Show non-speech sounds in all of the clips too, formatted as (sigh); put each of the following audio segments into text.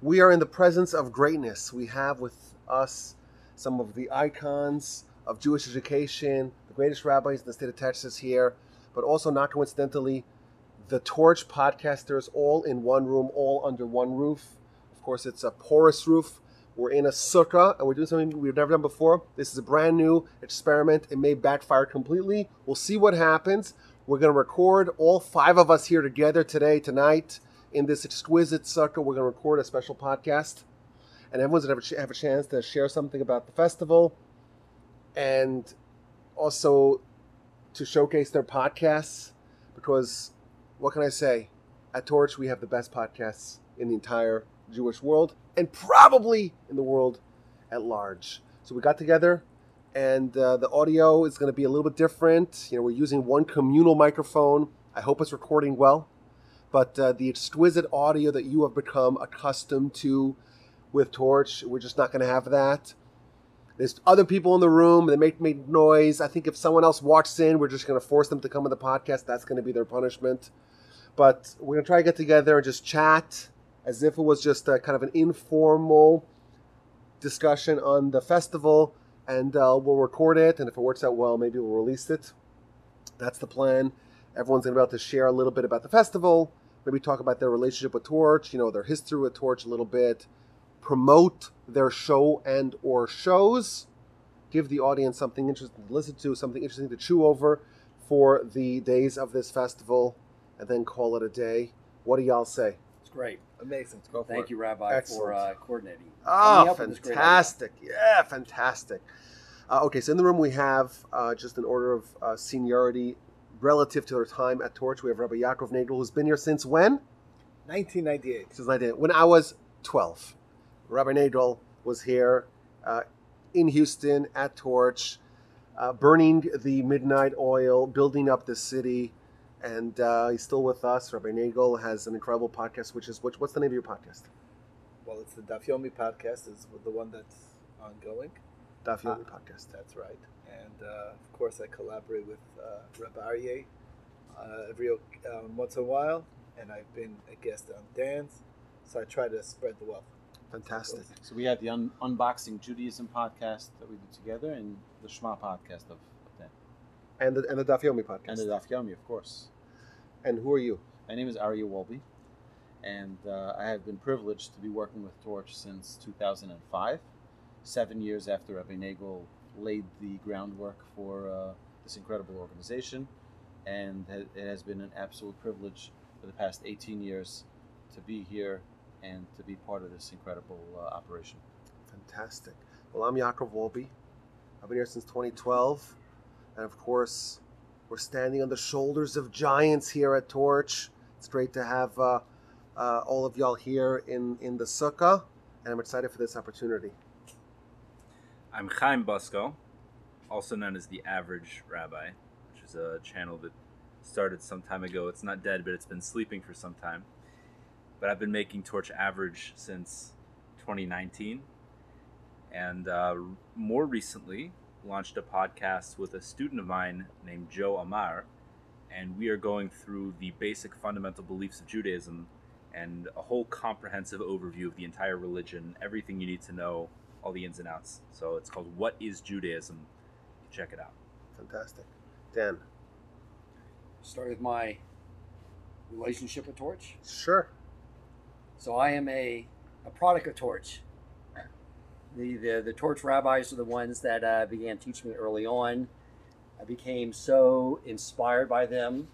We are in the presence of greatness. We have with us some of the icons of Jewish education, the greatest rabbis in the state of Texas here, but also not coincidentally, the Torch podcasters all in one room, all under one roof. Of course, it's a porous roof. We're in a sukkah and we're doing something we've never done before. This is a brand new experiment. It may backfire completely. We'll see what happens. We're going to record all five of us here together today, tonight in this exquisite sukkah, we're going to record a special podcast, and everyone's going to have a chance to share something about the festival, and also to showcase their podcasts. Because what can I say? At Torch, we have the best podcasts in the entire Jewish world, and probably in the world at large. So we got together and uh, the audio is going to be a little bit different. You know, we're using one communal microphone. I hope it's recording well but uh, the exquisite audio that you have become accustomed to with Torch, we're just not going to have that. There's other people in the room. They make make noise. I think if someone else walks in, we're just going to force them to come on the podcast. That's going to be their punishment. But we're going to try to get together and just chat as if it was just a kind of an informal discussion on the festival. And uh, we'll record it. And if it works out well, maybe we'll release it. That's the plan. Everyone's going to be able to share a little bit about the festival maybe talk about their relationship with Torch, you know, their history with Torch a little bit, promote their show and or shows, give the audience something interesting to listen to, something interesting to chew over for the days of this festival, and then call it a day. What do y'all say? It's great. Amazing. Let's go for Thank it. you, Rabbi, Excellent. for uh, coordinating. Oh, fantastic. Yeah, fantastic. Uh, okay, so in the room we have uh, just an order of uh, seniority relative to her time at Torch. We have Rabbi Yaakov Nagel, who's been here since when? 1998. Since 1998. When I was 12. Rabbi Nagel was here uh, in Houston at Torch, uh, burning the midnight oil, building up the city. And uh, he's still with us. Rabbi Nagel has an incredible podcast, which is which, what's the name of your podcast? Well, it's the Daf Yomi podcast. Is the one that's ongoing. Daf Yomi uh, podcast. That's right and uh, of course I collaborate with uh, Reb Aryeh uh, every um, once in a while, and I've been a guest on Dan's, so I try to spread the wealth. Fantastic. So we have the un- unboxing Judaism podcast that we do together, and the Shema podcast of, of Dan, and the and the Daf Yomi podcast, and the Daf Yomi, of course. And who are you? My name is Aryeh Wolbe, and uh, I have been privileged to be working with Torch since 2005, seven years after Rabbi Nagel laid the groundwork for uh, this incredible organization, and it has been an absolute privilege for the past 18 years to be here and to be part of this incredible uh, operation. Fantastic. Well, I'm Yaakov Wolbe. I've been here since 2012, and of course, we're standing on the shoulders of giants here at Torch. It's great to have uh, uh, all of y'all here in, in the sukkah, and I'm excited for this opportunity. I'm Chaim Busko, also known as the Average Rabbi, which is a channel that started some time ago. It's not dead, but it's been sleeping for some time. But I've been making Torch Average since 2019, and uh, more recently launched a podcast with a student of mine named Joe Amar, and we are going through the basic fundamental beliefs of Judaism and a whole comprehensive overview of the entire religion, everything you need to know all the ins and outs. So it's called What is Judaism? Check it out. Fantastic. Dan. Start with my relationship with Torch. Sure. So I am a, a product of Torch. The, the, the Torch rabbis are the ones that uh, began teaching me early on. I became so inspired by them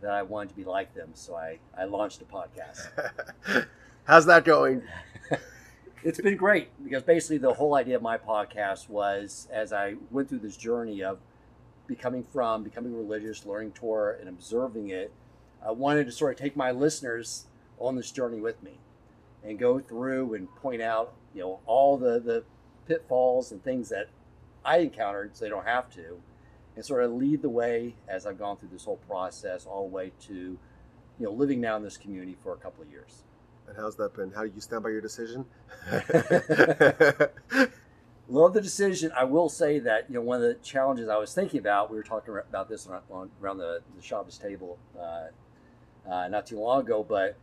that I wanted to be like them. So I, I launched a podcast. (laughs) How's that going? (laughs) it's been great because basically the whole idea of my podcast was as I went through this journey of becoming from becoming religious, learning Torah, and observing it. I wanted to sort of take my listeners on this journey with me and go through and point out, you know, all the, the pitfalls and things that I encountered so they don't have to, and sort of lead the way as I've gone through this whole process all the way to, you know, living now in this community for a couple of years. And how's that been? How do you stand by your decision? (laughs) Love the decision. I will say that you know one of the challenges I was thinking about. We were talking about this on around the, the Shabbos table uh, uh, not too long ago, but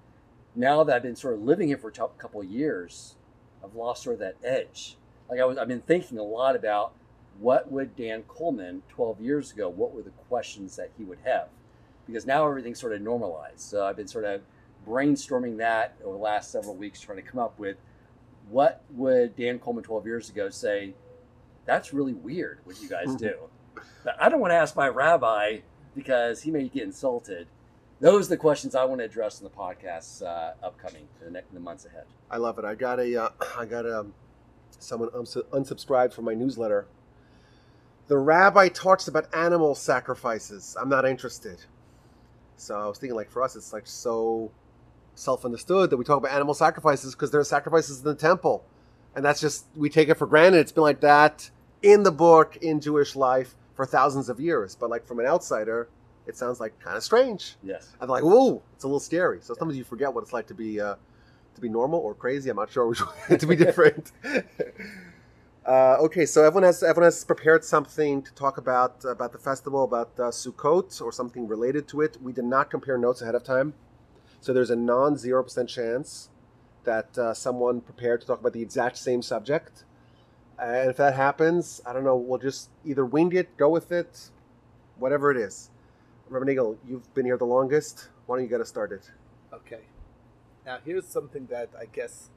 now that I've been sort of living here for a t- couple of years, I've lost sort of that edge. Like I was, I've been thinking a lot about what would Dan Coleman 12 years ago, what were the questions that he would have? Because now everything's sort of normalized. So I've been sort of brainstorming that over the last several weeks, trying to come up with what would Dan Coleman 12 years ago say, that's really weird what you guys do. (laughs) But I don't want to ask my rabbi because he may get insulted. Those are the questions I want to address in the podcast uh, upcoming in the, next, in the months ahead. I love it. I got a, uh, I got a, someone unsubscribed from my newsletter. The rabbi talks about animal sacrifices. I'm not interested. So I was thinking, like for us, it's like so self-understood that we talk about animal sacrifices because there are sacrifices in the temple, and that's just we take it for granted. It's been like that in the book in Jewish life for thousands of years. But like from an outsider, it sounds like kind of strange. Yes. I'm like, whoa, it's a little scary. So sometimes you forget what it's like to be uh, to be normal or crazy. I'm not sure which way (laughs) to be different. (laughs) uh, okay, so everyone has everyone has prepared something to talk about about the festival, about uh, Sukkot or something related to it. We did not compare notes ahead of time, so there's a non zero percent chance that uh, someone prepared to talk about the exact same subject. And if that happens, I don't know. We'll just either wing it, go with it, whatever it is. Rabbi Nagel, you've been here the longest. Why don't you get us started? Okay. Now here's something that I guess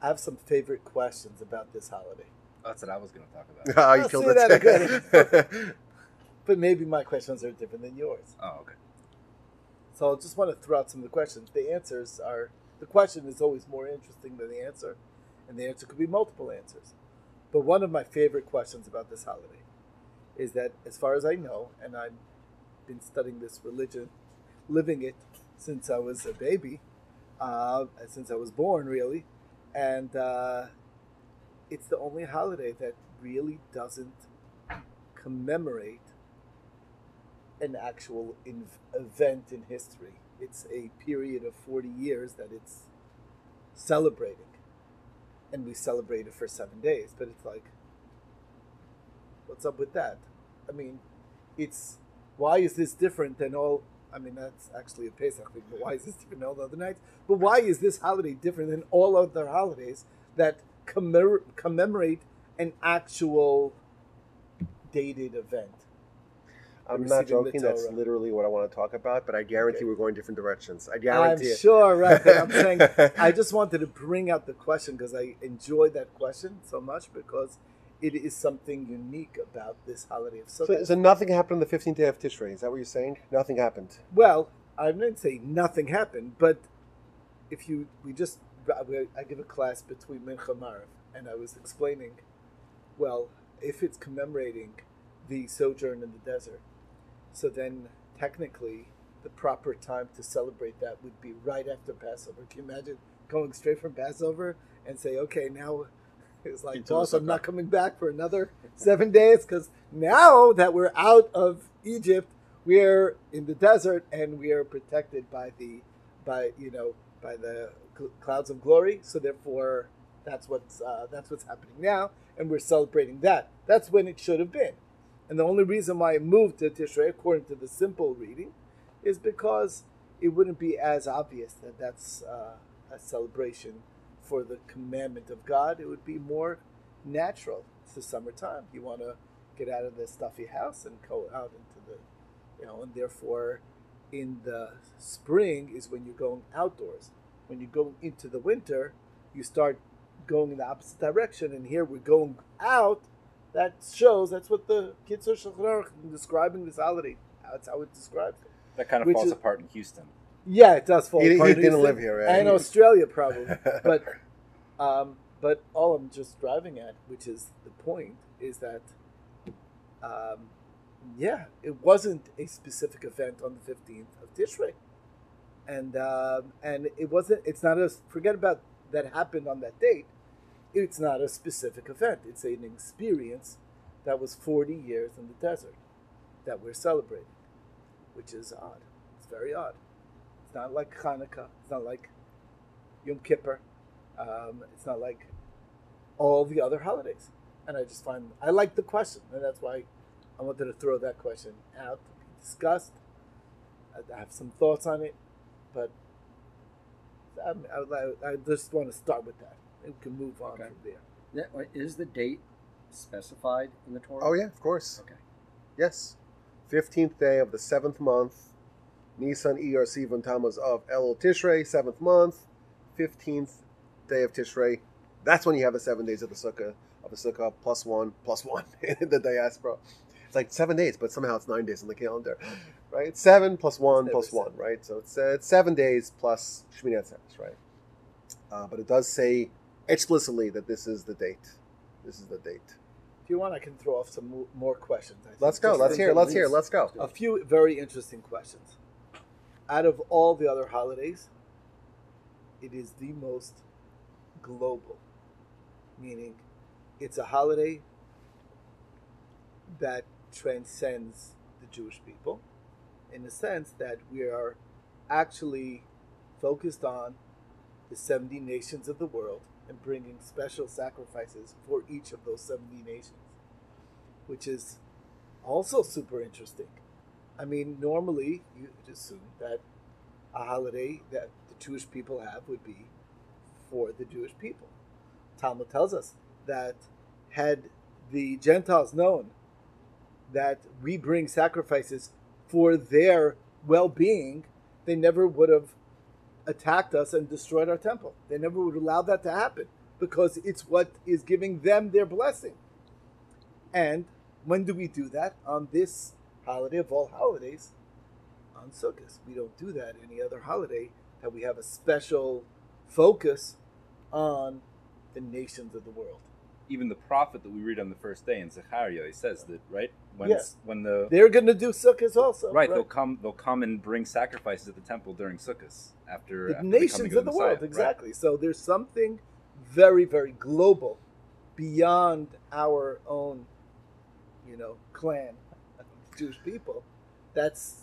I have some favorite questions about this holiday. That's what I was going to talk about. oh, (laughs) you I'll killed see it. that (laughs) But maybe my questions are different than yours. Oh, okay. So I just want to throw out some of the questions. The answers are the question is always more interesting than the answer, and the answer could be multiple answers. But one of my favorite questions about this holiday is that, as far as I know, and I've been studying this religion, living it since I was a baby, uh, since I was born, really, and uh, it's the only holiday that really doesn't commemorate an actual in- event in history. It's a period of 40 years that it's celebrating. And we celebrate it for seven days. But it's like, what's up with that? I mean, it's why is this different than all? I mean, that's actually a Pesach thing, but why is this different than all the other nights? But why is this holiday different than all other holidays that commemor- commemorate an actual dated event? I'm not joking. That's literally what I want to talk about, but I guarantee Okay. we're going different directions. I guarantee I'm it. sure, right? But I'm saying (laughs) I just wanted to bring out the question because I enjoy that question so much because it is something unique about this holiday of So, Sukkot. so nothing happened on the 15th day of Tishrei. Is that what you're saying? Nothing happened. well, I didn't say nothing happened, but if you, we just, I give a class between Mincha Maariv, and I was explaining, well, if it's commemorating the sojourn in the desert, so then technically the proper time to celebrate that would be right after Passover. Can you imagine going straight from Passover and say, okay, now (laughs) it's like, boss, I'm not coming back for another seven days because now that we're out of Egypt, we're in the desert and we are protected by the, by you know, by the clouds of glory. So therefore, that's what's uh, that's what's happening now, and we're celebrating that. That's when it should have been. And the only reason why it moved to Tishrei, according to the simple reading, is because it wouldn't be as obvious that that's uh, a celebration for the commandment of God. It would be more natural. It's the summertime. You want to get out of the stuffy house and go out into the, you know, and therefore, in the spring is when you're going outdoors. When you're going into the winter, you start going in the opposite direction. And here we're going out that shows that's what the Kitzur Shulchan Aruch describing this holiday. That's how it describes it. That kind of Which falls is- apart in Houston. Yeah, it does fall He- he apart. didn't Houston live here, right? And Australia probably, (laughs) but um, but all I'm just driving at, which is the point, is that um, yeah, it wasn't a specific event on the 15th of Tishrei, and um, and it wasn't. It's not a forget about that happened on that date. It's not a specific event. It's an experience that was 40 years in the desert that we're celebrating, which is odd. It's very odd. It's not like Hanukkah. It's not like Yom Kippur. Um, it's not like all the other holidays. And I just find I like the question, and that's why I wanted to throw that question out to be discussed. I I have some thoughts on it, but I'm, I, I just want to start with that. And we can move on Okay. from there. That- Is the date specified in the Torah? Oh yeah, of course. Okay. Yes. Fifteenth day of the seventh month. Nisan Iyar Sivan Tammuz Av Elul Tishrei, seventh month. Fifteenth day of Tishrei. That's when you have the seven days of the Sukkah of the Sukkah plus one plus one (laughs) in the diaspora. It's like seven days, but somehow it's nine days on the calendar, (laughs) right? Seven plus one It's one, seven. right? So it's, uh, it's seven days plus Shmini Atzeres, right? Uh, but it does say explicitly that this is the date. This is the date. If you want, I can throw off some more questions. I. Let's go. Let's hear. Let's hear. Let's go. A few very interesting questions. Out of all the other holidays, it is the most global, meaning it's a holiday that transcends the Jewish people in the sense that we are actually focused on the 70 nations of the world and bringing special sacrifices for each of those 70 nations, which is also super interesting. I mean, normally you would assume that a holiday that the Jewish people have would be for the Jewish people. Talmud tells us that had the Gentiles known that we bring sacrifices for their well being, they never would have attacked us and destroyed our temple. They never would allow that to happen because it's what is giving them their blessing. And when do we do that? On this holiday of all holidays, on Sukkot. We don't do that any other holiday that we have a special focus on the nations of the world. Even the prophet that we read on the first day in Zechariah, he says that right when Yeah. when the They're going to do Sukkot also. right, they'll come they'll come and bring sacrifices at the temple during Sukkot after, the after nations coming of the Messiah, world right? exactly so there's something very very global beyond our own you know clan jewish people that's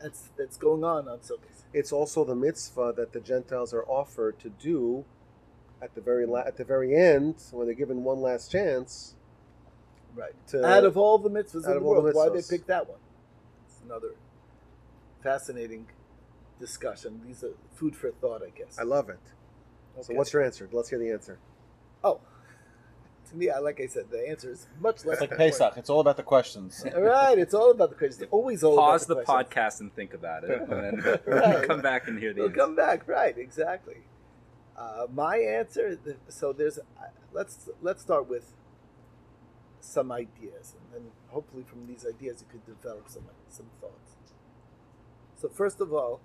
that's that's going on on Sukkot. It's also the mitzvah that the Gentiles are offered to do at the very la- at the very end when they're given one last chance right to out of all the mitzvahs in the all the world why they mitzvahs. picked that one it's another fascinating discussion these are food for thought i guess I love it. So what's your answer? Let's hear the answer. oh (laughs) to me I, like i said the answer is much less It's like important. Pesach. It's all about the questions. All (laughs) right, it's all about the questions. It's always all Pause about the questions. podcast and think about it, and then (laughs) Right. come back and hear the We'll answer. come back, right? Exactly. Uh, my answer. So there's. Uh, let's let's start with some ideas, and then hopefully from these ideas you could develop some some thoughts. So first of all,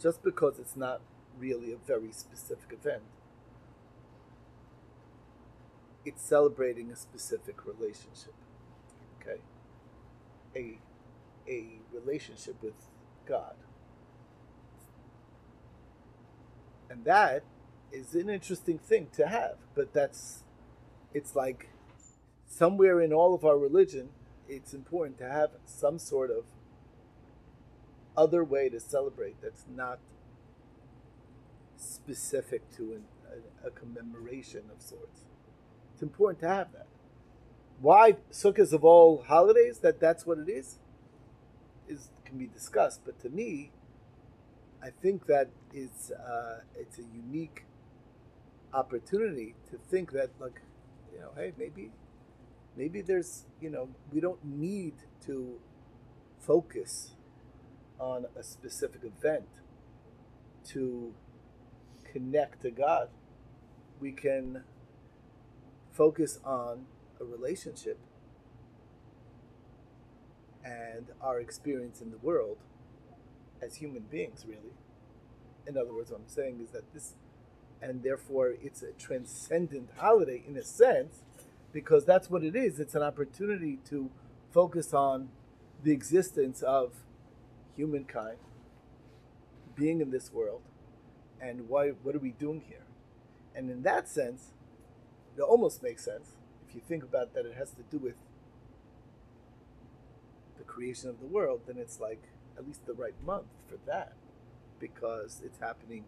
just because it's not really a very specific event, it's celebrating a specific relationship. Okay, a a relationship with God, and that is an interesting thing to have. But that's it's like somewhere in all of our religion, it's important to have some sort of other way to celebrate that's not specific to an, a, a commemoration of sorts. It's important to have that. Why sukkahs of all holidays that that's what it is is can be discussed. But to me, I think that is uh, it's a unique opportunity to think that like you know hey maybe maybe there's you know we don't need to focus on a specific event to connect to God. We can focus on a relationship and our experience in the world as human beings, really. In other words, what I'm saying is that this, and therefore it's a transcendent holiday in a sense, because that's what it is. It's an opportunity to focus on the existence of humankind being in this world and why what are we doing here and in that sense it almost makes sense if you think about that it has to do with creation of the world then it's like at least the right month for that because it's happening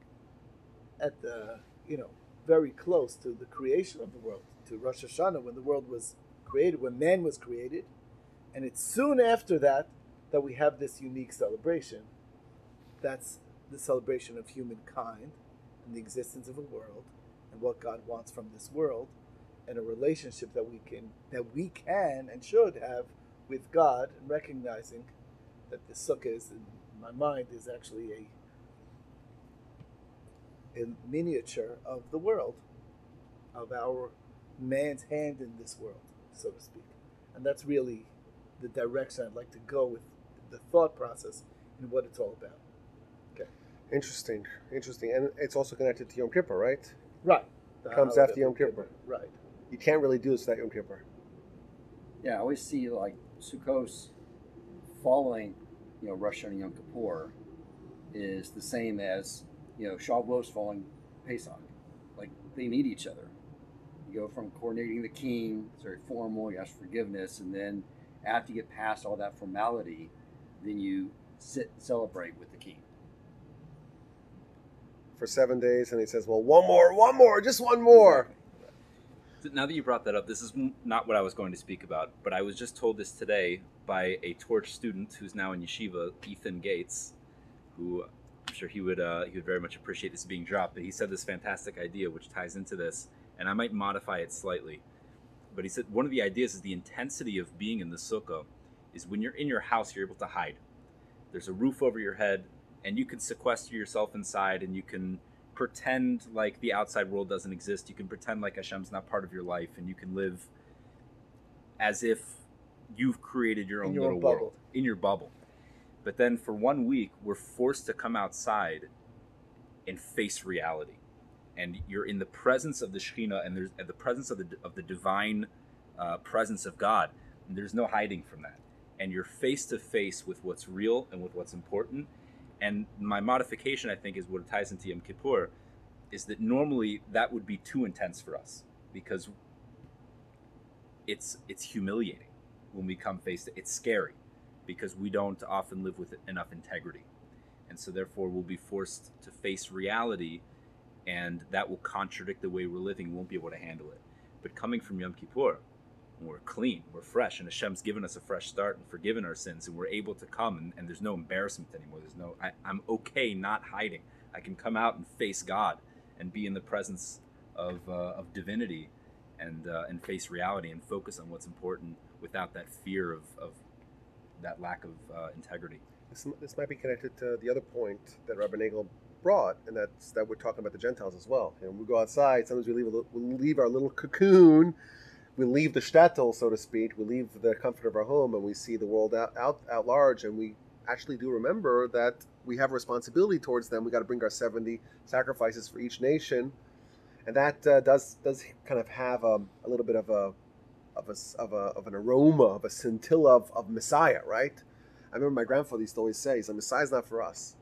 at the you know very close to the creation of the world to Rosh Hashanah when the world was created when man was created and it's soon after that that we have this unique celebration. That's the celebration of humankind and the existence of a world and what God wants from this world and a relationship that we can that we can and should have with God and recognizing that the sukkah is in my mind is actually a a miniature of the world, of our man's hand in this world, so to speak. And that's really the direction I'd like to go with the thought process and what it's all about. Okay. Interesting, interesting, and it's also connected to Yom Kippur, right? Right. The Comes after Yom of Kippur. Right. You can't really do this without Yom Kippur. Yeah, I always see like Sukkot following, you know, Rosh Hashanah Yom Kippur is the same as, you know, Shavuos following Pesach. Like they need each other. You go from coordinating the king, it's very formal, you ask forgiveness, and then after you get past all that formality, then you sit and celebrate with the king. For seven days, and he says, "Well, one more, one more, just one more." Now that you brought that up, this is not what I was going to speak about, but I was just told this today by a Torch student who's now in yeshiva, Ethan Gates, who I'm sure he would uh, he would very much appreciate this being dropped. But he said this fantastic idea which ties into this, and I might modify it slightly. But he said one of the ideas is the intensity of being in the sukkah is when you're in your house, you're able to hide. There's a roof over your head, and you can sequester yourself inside, and you can pretend like the outside world doesn't exist. You can pretend like Hashem's not part of your life, and you can live as if you've created your own your little bubble. world in your bubble. But then for one week, we're forced to come outside and face reality, and you're in the presence of the Shekhinah, and there's at the presence of the of the divine uh, presence of God. And there's no hiding from that, and you're face to face with what's real and with what's important. And my modification, I think, is what ties into Yom Kippur, is that normally that would be too intense for us because it's it's humiliating when we come face to it's scary because we don't often live with enough integrity. And so therefore we'll be forced to face reality and that will contradict the way we're living. We won't be able to handle it. But coming from yom kippur we're clean we're fresh and hashem's given us a fresh start and forgiven our sins and we're able to come and, and there's no embarrassment anymore. There's no I, i'm okay not hiding. I can come out and face god and be in the presence of, uh, of divinity and, uh, and face reality and focus on what's important without that fear of, of that lack of uh, integrity. This, this might be connected to the other point that Rabbi Nagel brought, and that's that we're talking about the Gentiles as well. You know, we go outside, sometimes we leave a little, we leave our little cocoon, we leave the shtetl, so to speak, we leave the comfort of our home, and we see the world out out, out large, and we actually do remember that we have a responsibility towards them. We got to bring our seventy sacrifices for each nation, and that uh, does does kind of have um, a little bit of a of a, of a of an aroma of a scintilla of, of Messiah, right? I remember my grandfather used to always say, "The Messiah's not for us.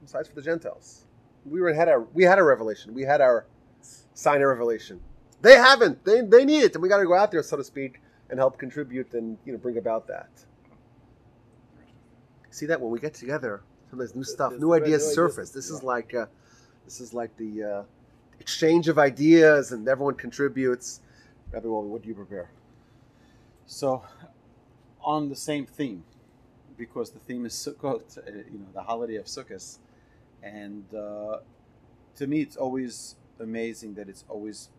Messiah's for the Gentiles." We were had our we had our revelation. We had our sign of revelation. They haven't. They they need it, and we got to go out there, so to speak, and help contribute and you know bring about that. See that when we get together, sometimes new stuff, new new ideas ideas, surface. This is like uh, this is like the uh, exchange of ideas, and everyone contributes. Rabbi Wolbe, what do you prepare? So, on the same theme, because the theme is Sukkot, (laughs) uh, you know, the holiday of Sukkot, and uh, to me, it's always amazing that it's always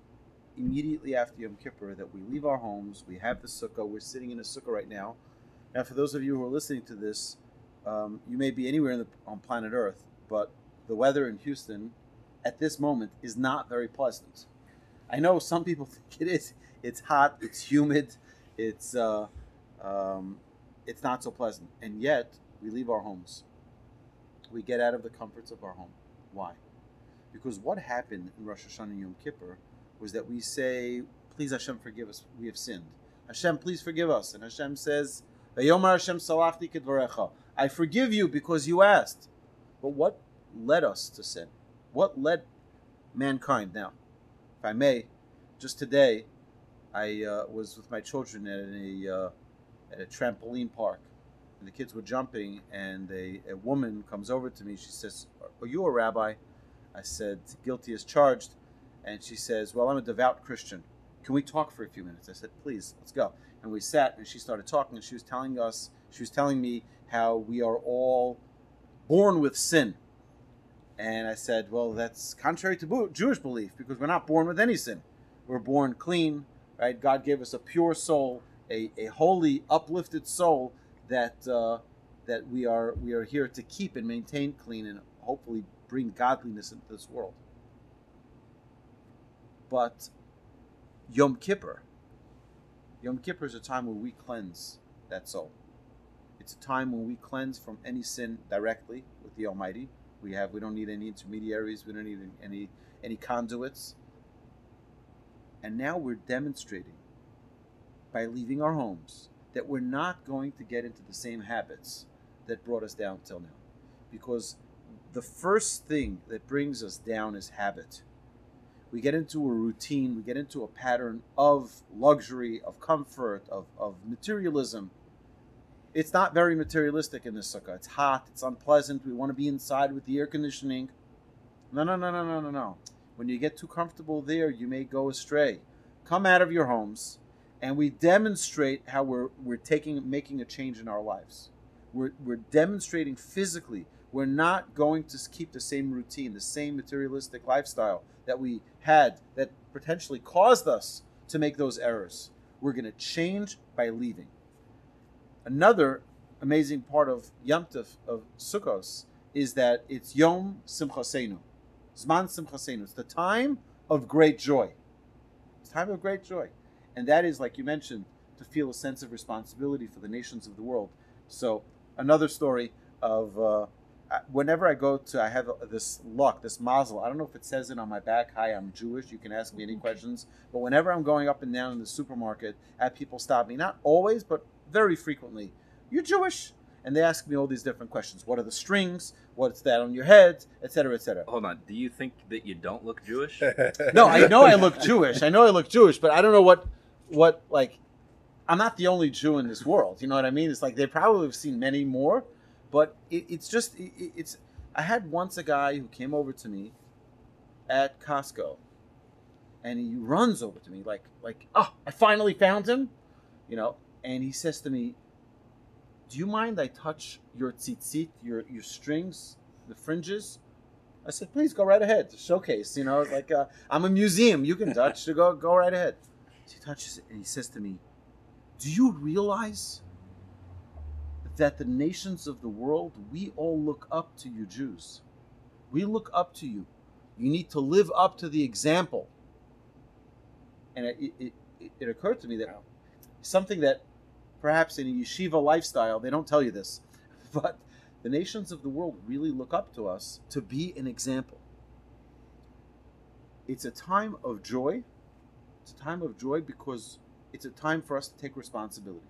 immediately after Yom Kippur that we leave our homes, we have the Sukkah, we're sitting in a Sukkah right now. Now, for those of you who are listening to this, um, you may be anywhere the, on planet Earth, but the weather in Houston at this moment is not very pleasant. I know some people (laughs) think it is. It's hot, it's humid, it's uh, um, it's not so pleasant, and yet we leave our homes. We get out of the comforts of our home. Why? Because what happened in Rosh Hashanah and Yom Kippur was that we say, "Please Hashem, forgive us. We have sinned. Hashem, please forgive us." And Hashem says, "Vayomar Hashem salachti kedvarecha." I forgive you because you asked. But what led us to sin? What led mankind? Now, if I may, just today, I uh, was with my children at a uh, at a trampoline park, and the kids were jumping, and a, a woman comes over to me. She says, "Are you a rabbi?" I said, "Guilty as charged," and she says, "Well, I'm a devout Christian. Can we talk for a few minutes?" I said, "Please, let's go." And we sat, and she started talking, and she was telling us She was telling me how we are all born with sin. And I said, well, that's contrary to Jewish belief because we're not born with any sin. We're born clean, right? God gave us a pure soul, a, a holy, uplifted soul that uh, that we are we are here to keep and maintain clean and hopefully bring godliness into this world. But Yom Kippur, Yom Kippur is a time when we cleanse that soul. It's a time when we cleanse from any sin directly with the Almighty. We have we don't need any intermediaries. We don't need any any conduits. And now we're demonstrating by leaving our homes that we're not going to get into the same habits that brought us down till now. Because the first thing that brings us down is habit. We get into a routine, we get into a pattern of luxury, of comfort, of, of materialism. It's not very materialistic in this sukkah. It's hot, it's unpleasant, we want to be inside with the air conditioning. No, no, no, no, no, no, no. When you get too comfortable there, you may go astray. Come out of your homes, and we demonstrate how we're, we're taking making a change in our lives. We're, we're demonstrating physically we're not going to keep the same routine, the same materialistic lifestyle that we had that potentially caused us to make those errors. We're going to change by leaving. Another amazing part of Yom Tov of Sukkos is that it's Yom Simchasenu, Zman Simchasenu. It's the time of great joy. It's time of great joy, and that is, like you mentioned, to feel a sense of responsibility for the nations of the world. So another story of uh, whenever I go to, I have this luck, this mazel. I don't know if it says it on my back. Hi, I'm Jewish. You can ask me any mm-hmm. questions. But whenever I'm going up and down in the supermarket, I have people stop me. Not always, but very frequently. You're Jewish, and they ask me all these different questions. What are the strings? What's that on your head? Etc. Etc. Hold on. Do you think that you don't look Jewish? (laughs) No, I know I look Jewish. I know I look Jewish, but I don't know what what like. I'm not the only Jew in this world. You know what I mean? It's like they probably have seen many more, but it, it's just it, it's. I had once a guy who came over to me at Costco, and he runs over to me like like oh I finally found him, you know, and he says to me, "Do you mind I touch your tzitzit, your your strings, the fringes?" I said, "Please go right ahead, showcase. You know, like uh, I'm a museum. You can touch. So go go right ahead." He touches it, and he says to me, "Do you realize?" That the nations of the world, we all look up to you, Jews. We look up to you. You need to live up to the example. And it, it, it, occurred to me that something that perhaps in a yeshiva lifestyle, they don't tell you this, (laughs) but the nations of the world really look up to us to be an example. It's a time of joy. It's a time of joy because it's a time for us to take responsibility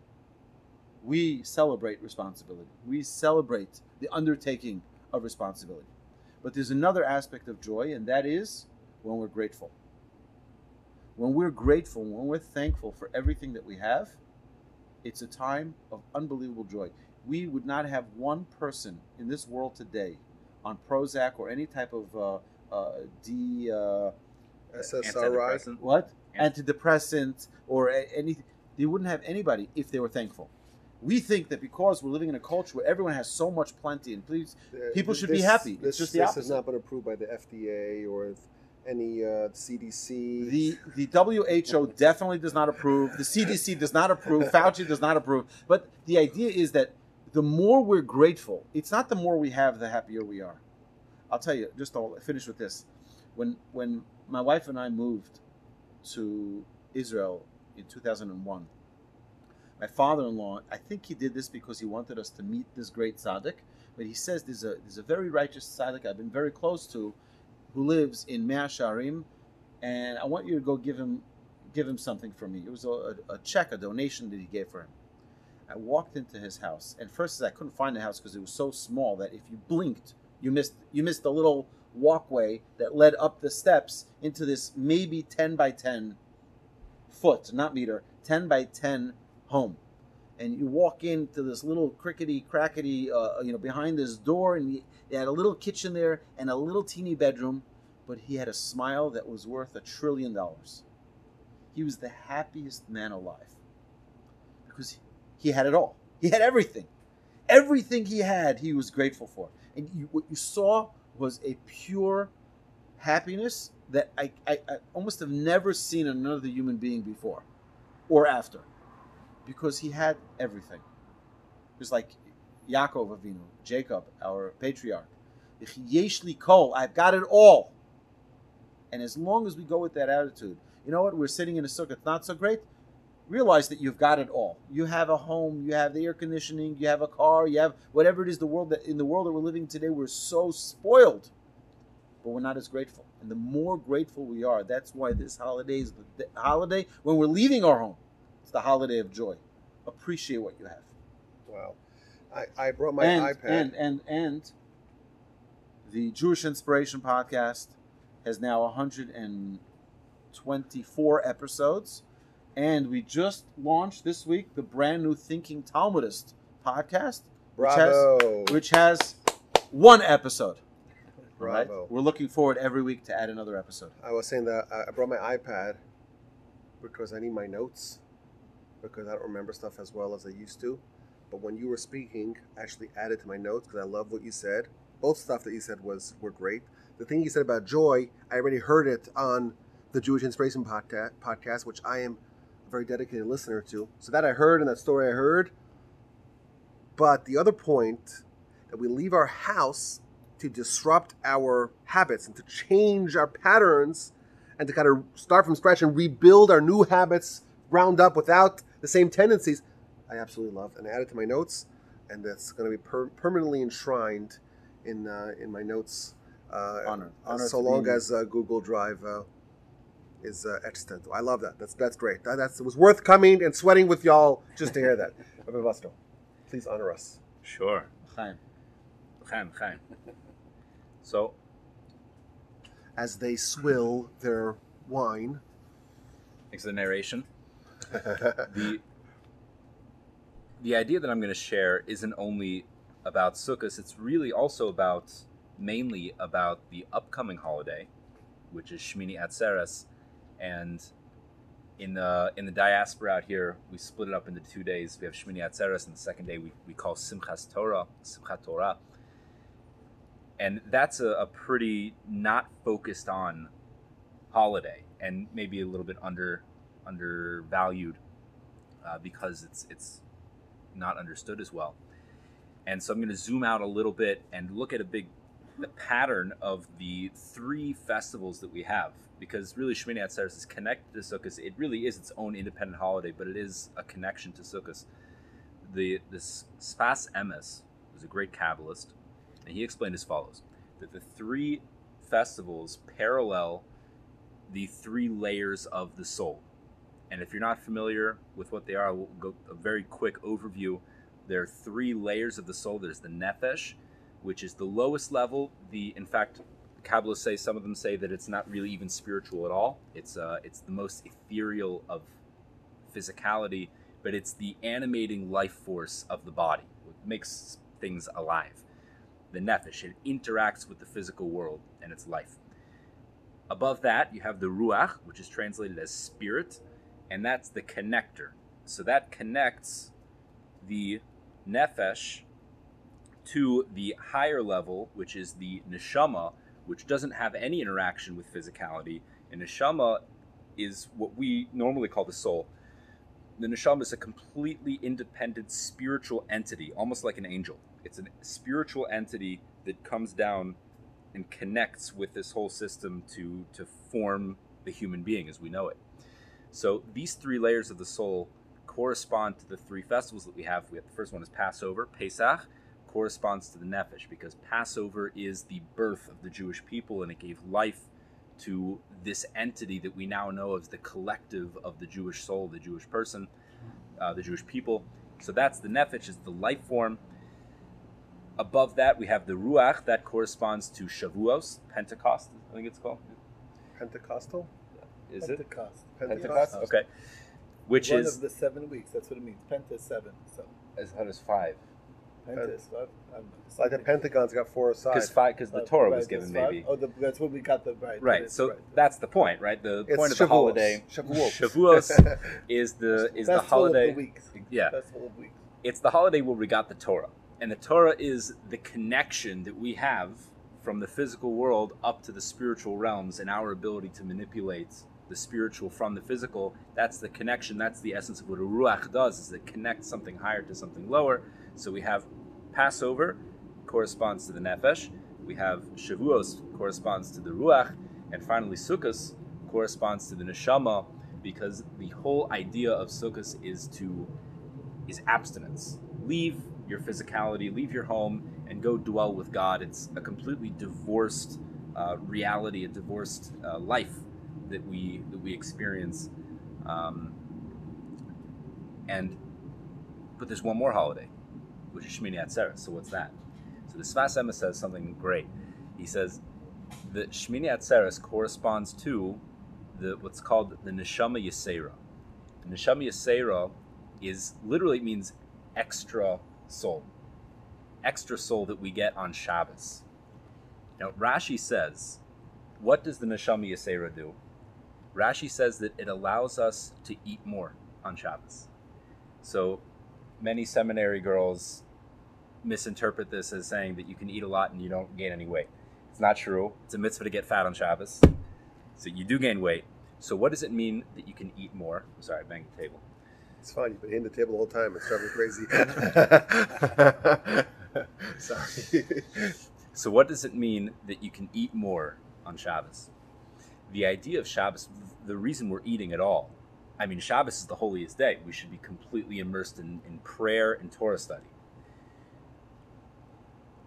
we celebrate responsibility. We celebrate the undertaking of responsibility. But there's another aspect of joy, and that is when we're grateful. When we're grateful, when we're thankful for everything that we have, it's a time of unbelievable joy. We would not have one person in this world today on Prozac or any type of uh, uh, D. Uh, SSRI. What? Antidepressant or a- anything. They wouldn't have anybody if they were thankful. We think that because we're living in a culture where everyone has so much plenty, and please, People should be this- happy. It's This, just the this has not been approved by the FDA or any uh, CDC. the the WHO definitely does not approve. The CDC does not approve. (laughs) Fauci does not approve. But the idea is that the more we're grateful, it's not the more we have, the happier we are. I'll tell you. Just I'll finish with this. When when my wife and I moved to Israel in 2001, my father-in-law, I think he did this because he wanted us to meet this great tzaddik. But he says there's a there's a very righteous tzaddik I've been very close to, who lives in Mea Sharim, and I want you to go give him give him something for me. It was a, a, check, a donation that he gave for him. I walked into his house, and first I couldn't find the house because it was so small that if you blinked, you missed you missed the little walkway that led up the steps into this maybe ten by ten foot, not meter, ten by ten home. And you walk into this little crickety crackety, uh, you know, behind this door, and he, had a little kitchen there and a little teeny bedroom, but he had a smile that was worth a trillion dollars. He was the happiest man alive because he had it all. He had everything. Everything he had, he was grateful for. And you, what you saw was a pure happiness that I, I, I almost have never seen another human being before or after because he had everything. It was like Yaakov Avinu, Jacob, our patriarch. Yeshli kol, I've got it all. And as long as we go with that attitude, you know what? We're sitting in a sukkah, it's not so great. Realize that you've got it all. You have a home, you have the air conditioning, you have a car, you have whatever it is. The world that in the world that we're living today, we're so spoiled, but we're not as grateful. And the more grateful we are, that's why this holiday is the holiday when we're leaving our home. It's the holiday of joy. Appreciate what you have. Wow. I, I brought my and, iPad. And and and the Jewish Inspiration podcast has now 124 episodes, and we just launched this week the brand new Thinking Talmudist podcast, which has which has one episode. All right? Bravo. We're looking forward every week to add another episode. I was saying that I brought my iPad because I need my notes because I don't remember stuff as well as I used to. But when you were speaking, I actually added to my notes because I love what you said. Both stuff that you said was were great. The thing you said about joy, I already heard it on the Jewish Inspiration podca- podcast, which I am a very dedicated listener to. So that I heard and that story I heard. But the other point that we leave our house to disrupt our habits and to change our patterns and to kind of start from scratch and rebuild our new habits ground up without the same tendencies, I absolutely love. And I added to my notes, and that's going to be per- permanently enshrined in uh, in my notes. Uh, Honor. Honor so long be- as uh, Google Drive uh, is uh, etched. I love that. That's that's great. That, that's it was worth coming and sweating with y'all just to hear that. (laughs) Rabbi Vasco, please honor us. Sure. Chaim. Chaim, Chaim. (laughs) So, As they swill their wine. thanks for the narration. (laughs) the the idea that I'm going to share isn't only about Sukkot, it's really also about mainly about the upcoming holiday, which is Shmini Atzeres, and in the in the diaspora out here, we split it up into two days. We have Shmini Atzeres, and the second day we, we call Simchas Torah, Simchat Torah, and that's a, a pretty not focused on holiday, and maybe a little bit under undervalued uh, because it's it's not understood as well. And so I'm going to zoom out a little bit and look at a big the pattern of the three festivals that we have because really Shmini Atzeres is connected to Sukkot. It really is its own independent holiday, but it is a connection to Sukkot. The this Sfas Emes was a great Kabbalist, and he explained as follows: that the three festivals parallel the three layers of the soul. And if you're not familiar with what they are, we'll go a very quick overview. There are three layers of the soul. There's the nefesh, which is the lowest level. The in fact, Kabbalists say some of them say that it's not really even spiritual at all. It's uh, it's the most ethereal of physicality, but it's the animating life force of the body. What makes things alive. The nefesh it interacts with the physical world and its life. Above that, you have the ruach, which is translated as spirit, and that's the connector. So that connects the nefesh to the higher level, which is the neshama, which doesn't have any interaction with physicality. And neshama is what we normally call the soul. The neshama is a completely independent spiritual entity, almost like an angel. It's a spiritual entity that comes down and connects with this whole system to to form the human being as we know it. So these three layers of the soul correspond to the three festivals that we have. We have the first one is Passover, Pesach, corresponds to the Nefesh because Passover is the birth of the Jewish people and it gave life to this entity that we now know as the collective of the Jewish soul, the Jewish person, uh, the Jewish people. So that's the Nefesh, is the life form. Above that, we have the Ruach, that corresponds to Shavuos, Pentecost, I think it's called. Pentecostal? Is it? Pentecost. Pentecost? Okay. Which is One is of the seven weeks. That's what it means. Penta is seven. So as how does five? Penta is five. I don't. Like the Pentagon's got four sides. Because five, because the Torah right, was given maybe. Oh, the, that's when we got the right. Right. that's So right. that's the point, right? The It's point of the Shavuos. holiday, Shavuos. Shavuos, is (laughs) the is the Festival holiday. Of the weeks. Yeah. Festival of weeks. It's the holiday where we got the Torah. And the Torah is the connection that we have from the physical world up to the spiritual realms and our ability to manipulate the spiritual from the physical. That's the connection. That's the essence of what a Ruach does, is it connects something higher to something lower. So we have Passover corresponds to the Nefesh. We have Shavuos corresponds to the Ruach. And finally, Sukkot corresponds to the Neshama because the whole idea of Sukkot is to is abstinence. Leave your physicality, leave your home, and go dwell with God. It's a completely divorced uh, reality, a divorced uh, life that we that we experience. Um, and but there's one more holiday, which is Shmini Atzeres. So what's that? So the Sfas Emes says something great. He says the Shmini Atzeres corresponds to the what's called the Neshama Yisera. The Neshama Yisera is literally means extra soul, extra soul that we get on Shabbos. Now Rashi says, what does the Neshama Yisera do? Rashi says that it allows us to eat more on Shabbos. So many seminary girls misinterpret this as saying that you can eat a lot and you don't gain any weight. It's not true. It's a mitzvah to get fat on Shabbos. So you do gain weight. So what does it mean that you can eat more? I'm sorry, I banged the table. It's fine. You've been hitting the table all the whole time. It's driving me crazy. (laughs) Sorry. So what does it mean that you can eat more on Shabbos? The idea of Shabbos, the reason we're eating at all, I mean, Shabbos is the holiest day. We should be completely immersed in, in prayer and Torah study.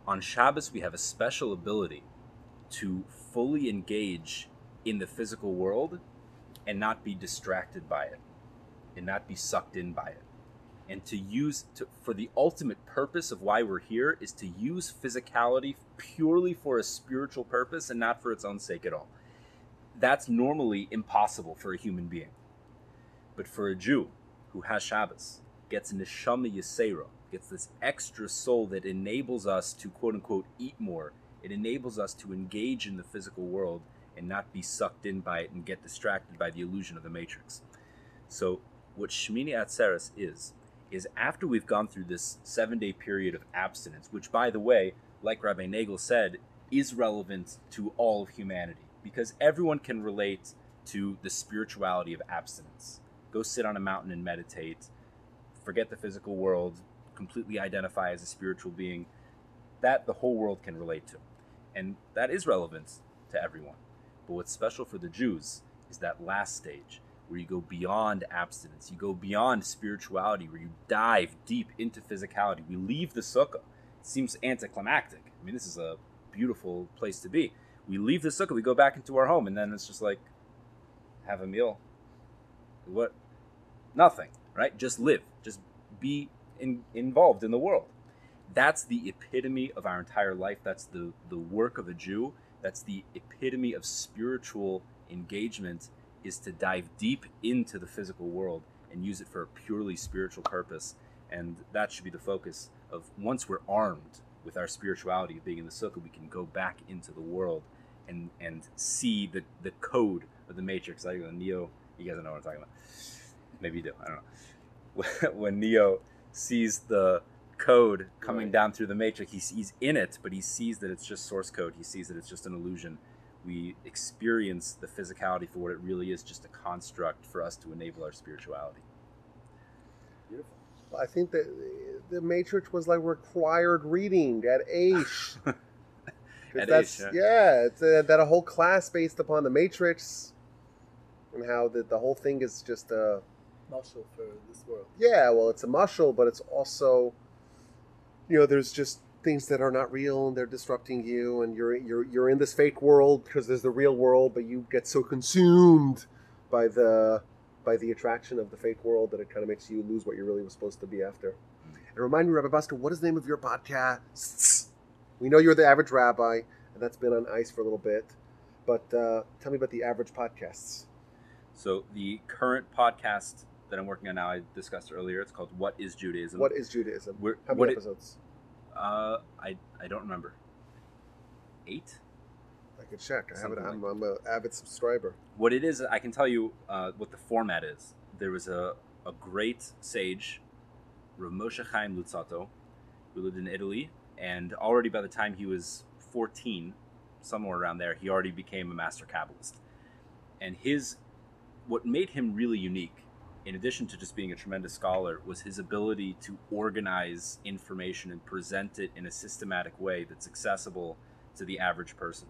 On Shabbos, we have a special ability to fully engage in the physical world and not be distracted by it and not be sucked in by it and to use to, for the ultimate purpose of why we're here is to use physicality purely for a spiritual purpose and not for its own sake at all that's normally impossible for a human being. But for a jew who has shabbos gets neshama yisera gets this extra soul that enables us to quote unquote eat more it enables us to engage in the physical world and not be sucked in by it and get distracted by the illusion of the matrix. So what Shmini Atzeres is, is after we've gone through this seven day period of abstinence, which, by the way, like Rabbi Nagel said, is relevant to all of humanity because everyone can relate to the spirituality of abstinence. Go sit on a mountain and meditate, forget the physical world, completely identify as a spiritual being. That the whole world can relate to. And that is relevant to everyone. But what's special for the Jews is that last stage where you go beyond abstinence, you go beyond spirituality, where you dive deep into physicality. We leave the sukkah. It seems anticlimactic. I mean, this is a beautiful place to be. We leave the sukkah, we go back into our home, and then it's just like, have a meal. What? Nothing, right? Just live. Just be in, involved in the world. That's the epitome of our entire life. That's the, the work of a Jew. That's the epitome of spiritual engagement is to dive deep into the physical world and use it for a purely spiritual purpose. And that should be the focus of once we're armed with our spirituality being in the sukkah, we can go back into the world and and see the, the code of the matrix. Like Neo, you guys don't know what I'm talking about. Maybe you do. I don't know. (laughs) when Neo sees the code coming Right. down through the matrix, he's, he's in it, but he sees that it's just source code. He sees that it's just an illusion we experience the physicality for what it really is just a construct for us to enable our spirituality. Beautiful. I think that the Matrix was like required reading at age. 'Cause (laughs) At that's, age, yeah, it's a, that a whole class based upon the Matrix, and how the the whole thing is just a mashal for this world. yeah. Well, it's a mashal, but it's also, you know, there's just things that are not real and they're disrupting you, and you're you're you're in this fake world because there's the real world, but you get so consumed by the by the attraction of the fake world that it kind of makes you lose what you really was supposed to be after. And remind me, Rabbi Buster, what is the name of your podcast? We know you're the average rabbi, and that's been on ice for a little bit. But uh, tell me about the average podcasts. So the current podcast that I'm working on now, I discussed earlier. It's called "What Is Judaism." What is Judaism? We're, How many it- episodes? uh, I I don't remember. Eight. Can check. I have it. I'm, I'm an avid subscriber. What it is, I can tell you uh, what the format is. There was a a great sage, Rav Moshe Chaim Luzzatto, who lived in Italy, and already by the time he was 14, somewhere around there, he already became a master Kabbalist. And his, what made him really unique, in addition to just being a tremendous scholar, was his ability to organize information and present it in a systematic way that's accessible to the average person.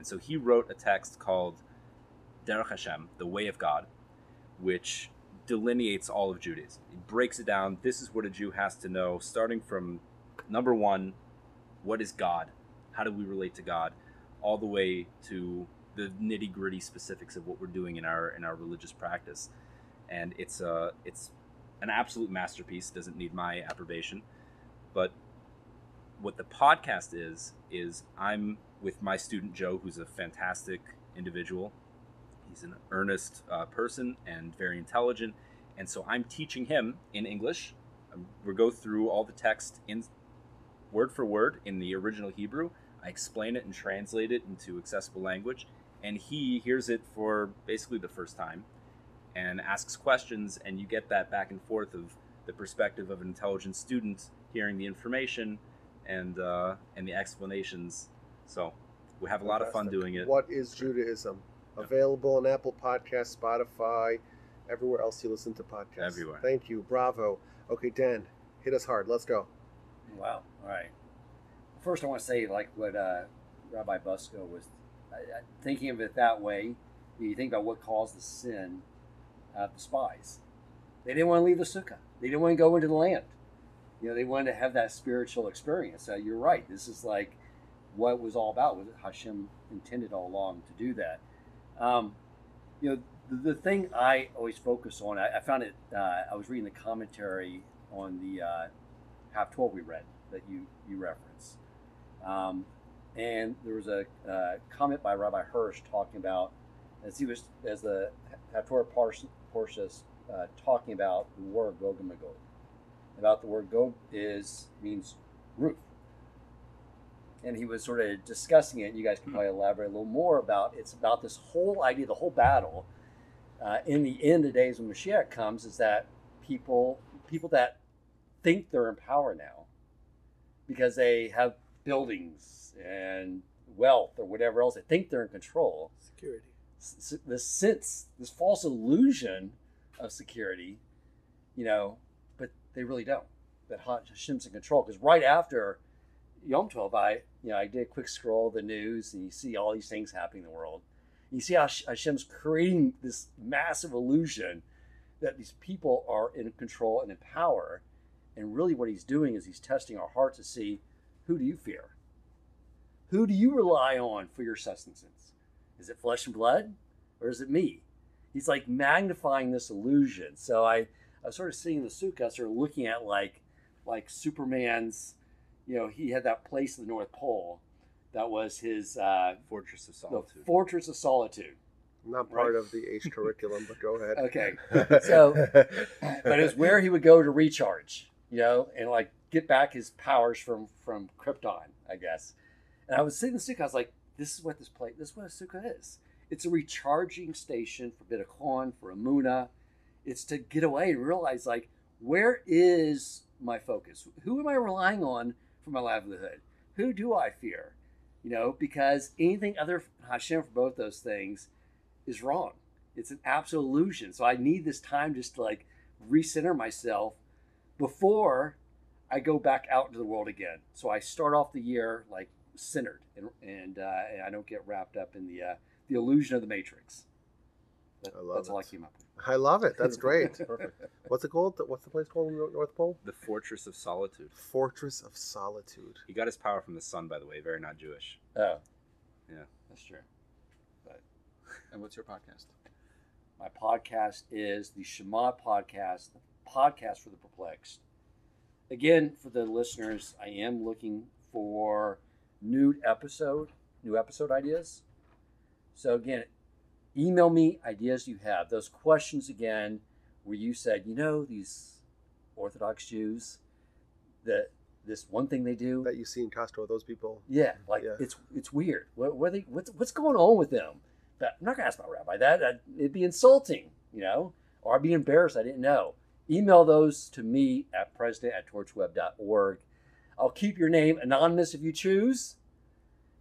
And so he wrote a text called Derech Hashem, the Way of God, which delineates all of Judaism. It breaks it down. This is what a Jew has to know, starting from number one, what is God? How do we relate to God? All the way to the nitty gritty specifics of what we're doing in our in our religious practice. And it's a it's an absolute masterpiece. Doesn't need my approbation, but what the podcast is is I'm with my student Joe, who's a fantastic individual. He's an earnest uh, person and very intelligent, and so I'm teaching him in English. Um, we go through all the text in word for word in the original Hebrew. I explain it and translate it into accessible language, and he hears it for basically the first time and asks questions, and you get that back and forth of the perspective of an intelligent student hearing the information and uh, and the explanations. So we have a lot of fun doing it. What is Judaism? Available on Apple Podcasts, Spotify, everywhere else you listen to podcasts. Everywhere. Thank you. Bravo. Okay, Dan, hit us hard. Let's go. Wow. All right. First, I want to say, like what uh, Rabbi Busco was I, I, thinking of it that way. You think about what caused the sin of the spies. They didn't want to leave the sukkah. They didn't want to go into the land. You know, they wanted to have that spiritual experience. So you're right. This is like what it was all about. Was Hashem intended all along to do that? Um, you know, the, the thing I always focus on. I, I found it. Uh, I was reading the commentary on the uh, half twelve we read that you you reference, um, and there was a uh, comment by Rabbi Hirsch talking about as he was as the haftorah portion uh, talking about the war of Gog and Magog. About the word go is means roof, and he was sort of discussing it. You guys can probably elaborate a little more about it's about this whole idea, the whole battle. Uh, in the end of days when Mashiach comes, is that people people that think they're in power now because they have buildings and wealth or whatever else. They think they're in control. Security. S- This sense, this false illusion of security, you know, but they really don't. That Hashem's in control. Because right after Yom Tov, I, you know, I did a quick scroll of the news and you see all these things happening in the world. You see how Hashem's uh, creating this massive illusion that these people are in control and in power. And really, what he's doing is he's testing our hearts to see who do you fear? Who do you rely on for your sustenance? Is it flesh and blood or is it me? He's like magnifying this illusion. So I, I was sort of sitting in the sukkah, sort of looking at like, like Superman's, you know, he had that place in the North Pole that was his uh, Fortress of the Solitude. Fortress of Solitude. Not part of the H curriculum, but go ahead. Okay. (laughs) So, but it's where he would go to recharge, you know, and like get back his powers from from Krypton, I guess. And I was sitting in the sukkah. I was like, "This is what this place. This is what a sukkah is. It's a recharging station for bitachon, for amuna. It's to get away and realize, like, where is my focus? Who am I relying on for my livelihood? Who do I fear? You know, because anything other Hashem for both those things is wrong. It's an absolute illusion. So I need this time just to like recenter myself before I go back out into the world again. So I start off the year like centered and and, uh, and I don't get wrapped up in the uh, the illusion of the matrix. That- I love that's all I it. came up with. I love it. That's great. (laughs) Perfect. What's it called? What's the place called in the North Pole? The Fortress of Solitude. Fortress of Solitude. He got his power from the sun, by the way. Very not Jewish. Oh, Yeah. that's true. But (laughs) And what's your podcast? My podcast is the Shema podcast, the podcast for the perplexed. Again, for the listeners, I am looking for new episode, new episode ideas. So again, email me ideas you have. Those questions again, where you said, you know, these Orthodox Jews, that this one thing they do, That you see in Castro, those people. yeah, like Yeah. it's it's weird. What, what are they, what's what's going on with them? But I'm not gonna ask my rabbi that. that. It'd be insulting, you know, or I'd be embarrassed. I didn't know. email those to me at president at torchweb.org. I'll keep your name anonymous if you choose,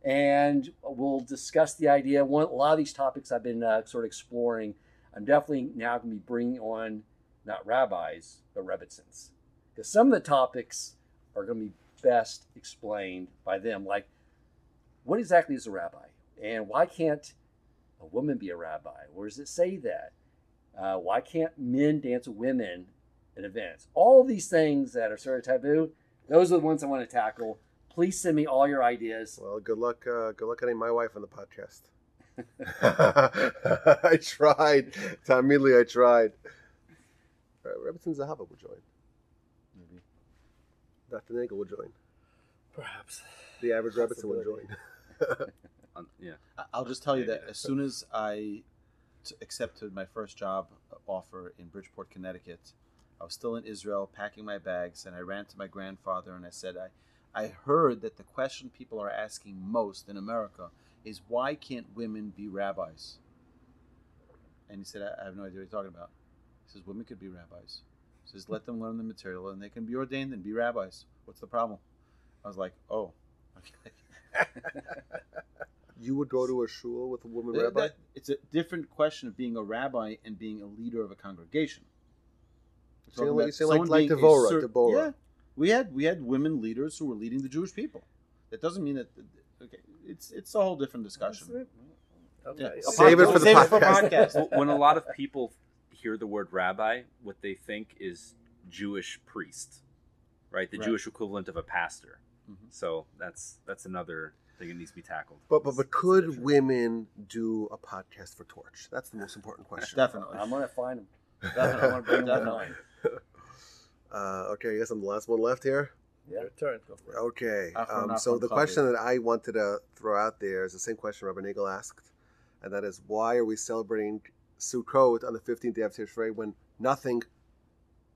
and we'll discuss the idea. One, a lot of these topics I've been uh, sort of exploring. I'm definitely now going to be bringing on not rabbis, but rebbitzins. Because some of the topics are going to be best explained by them. Like, what exactly is a rabbi? And why can't a woman be a rabbi? Where does it say that? Uh, why can't men dance with women at events? All these things that are sort of taboo, those are the ones I want to tackle. Please send me all your ideas. Well, good luck. Uh, good luck getting my wife on the podcast. (laughs) (laughs) I tried. Tom Mealy, I tried. Uh, Rebbetzin Zahava will join. Maybe. Dr. Nagel will join. Perhaps. The average Rebbetzin will join. (laughs) Um, yeah. I- I'll just tell you that as soon as I t- accepted my first job offer in Bridgeport, Connecticut, I was still in Israel packing my bags, and I ran to my grandfather and I said, I, I heard that the question people are asking most in America is why can't women be rabbis? And he said, I, I have no idea what you're talking about. He says, women could be rabbis. He says, let them learn the material and they can be ordained and be rabbis. What's the problem? I was like, oh, okay. (laughs) You would go to a shul with a woman That- rabbi? that- it's a different question of being a rabbi and being a leader of a congregation. We're So talking you about like- like- like Devorah, cer-. Yeah, we had we had women leaders who were leading the Jewish people. That doesn't mean that. Okay, it's it's a whole different discussion. Okay. Yeah. Save it for the Save podcast. podcast. When a lot of people hear the word rabbi, what they think is Jewish priest, right? The Right. Jewish equivalent of a pastor. Mhm. So that's that's another thing that needs to be tackled. But but but It's- it's could women do a podcast for Torch? That's the most important question. Definitely. I'm going to find them. (laughs) Definitely. I'm going to bring them Definitely. Online. Uh, okay, I guess I'm the last one left here. Yeah. Your turn. Go for it. Okay. Um, so the question that I wanted to throw out there is the same question Rabbi Nagel asked, and that is why are we celebrating Sukkot on the 15th day of Tishrei when nothing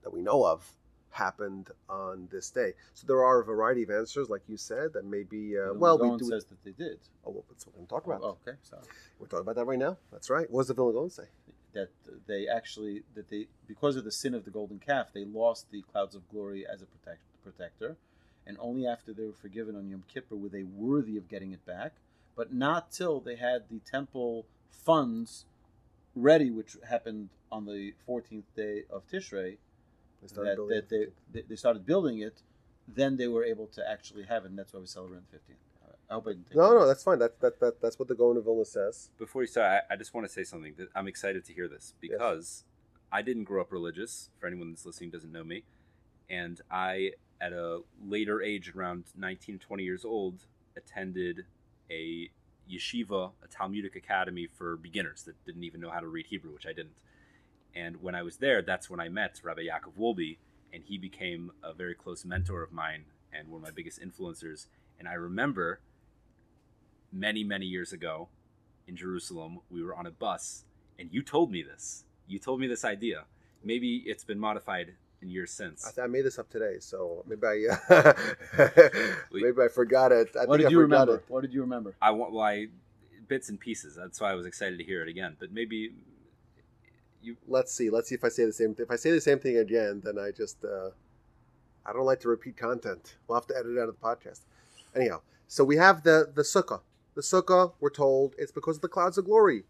that we know of happened on this day? So there are a variety of answers, like you said, that maybe uh, The well we do. says that they did. Oh, well, that's what we're going to talk about. Oh, okay, sorry. We're talking about that right now. That's right. What does the Vilna Gaon say? That they actually that they because of the sin of the golden calf they lost the clouds of glory as a protect, protector, and only after they were forgiven on Yom Kippur were they worthy of getting it back. But not till they had the temple funds ready, which happened on the 14th day of Tishrei, They that, that they, they they started building it. Then they were able to actually have it, and that's why we celebrate on the 15th. I hope I didn't take No, no, that's fine. That, that, that, that's what the Gaon of Vilna says. Before you start, I, I just want to say something. That I'm excited to hear this because I didn't grow up religious. For anyone that's listening doesn't know me, and I, at a later age, around 19, 20 years old, attended a yeshiva, a Talmudic academy for beginners that didn't even know how to read Hebrew, which I didn't. And when I was there, that's when I met Rabbi Yaakov Wolbe, and he became a very close mentor of mine and one of my biggest influencers. And I remember many, many years ago in Jerusalem, we were on a bus, and you told me this. You told me this idea. Maybe it's been modified in years since. I, th- I made this up today, so maybe I (laughs) uh, maybe I forgot it. I What think did I you remember? it. What did you remember? I want well, I bits and pieces. That's why I was excited to hear it again. But maybe you Let's see. Let's see if I say the same. If I say the same thing again, then I just uh, I don't like to repeat content. We'll have to edit it out of the podcast. Anyhow, so we have the the sukkah. The sukkah. We're told it's because of the clouds of glory.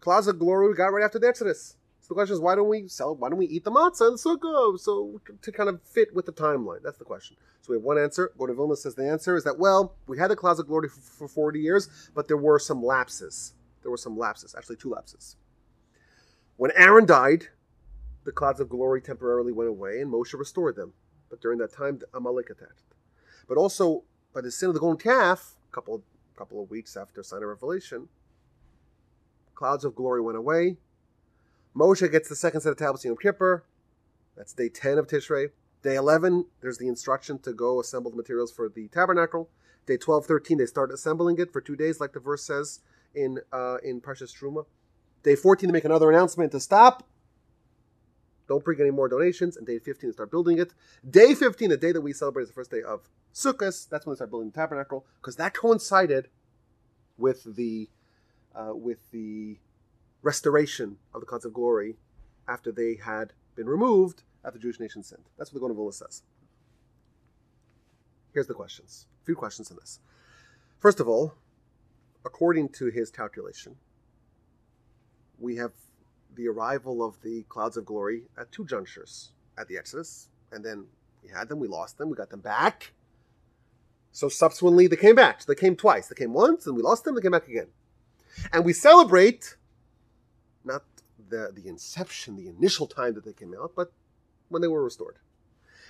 Clouds of glory we got right after the Exodus. So the question is, why don't we sell? Why don't we eat the matzah and the sukkah? So to kind of fit with the timeline. That's the question. So we have one answer. Gaon of Vilna says the answer is that well, we had the clouds of glory for, for forty years, but there were some lapses. There were some lapses. Actually, two lapses. When Aaron died, the clouds of glory temporarily went away, and Moshe restored them. But during that time, the Amalek attacked. But also, by the sin of the golden calf, a couple couple of weeks after sign of revelation, clouds of glory went away. Moshe gets the second set of tablets in Kippur. That's day 10 of Tishrei. Day 11, there's the instruction to go assemble the materials for the tabernacle. Day 12, 13, they start assembling it for two days, like the verse says in uh, in Parshas Truma. Day 14, they make another announcement to stop. Don't bring any more donations. And day 15, they start building it. Day 15, the day that we celebrate, is the first day of Sukkot. That's when they start building the tabernacle, because that coincided with the uh, with the restoration of the clouds of glory after they had been removed after the Jewish nation sinned. That's what the Gaon says. Here's the questions. A few questions in this. First of all, according to his calculation, we have the arrival of the clouds of glory at two junctures at the Exodus, and then we had them, we lost them, we got them back. So subsequently, they came back. They came twice. They came once, and we lost them. They came back again, and we celebrate not the the inception, the initial time that they came out, but when they were restored.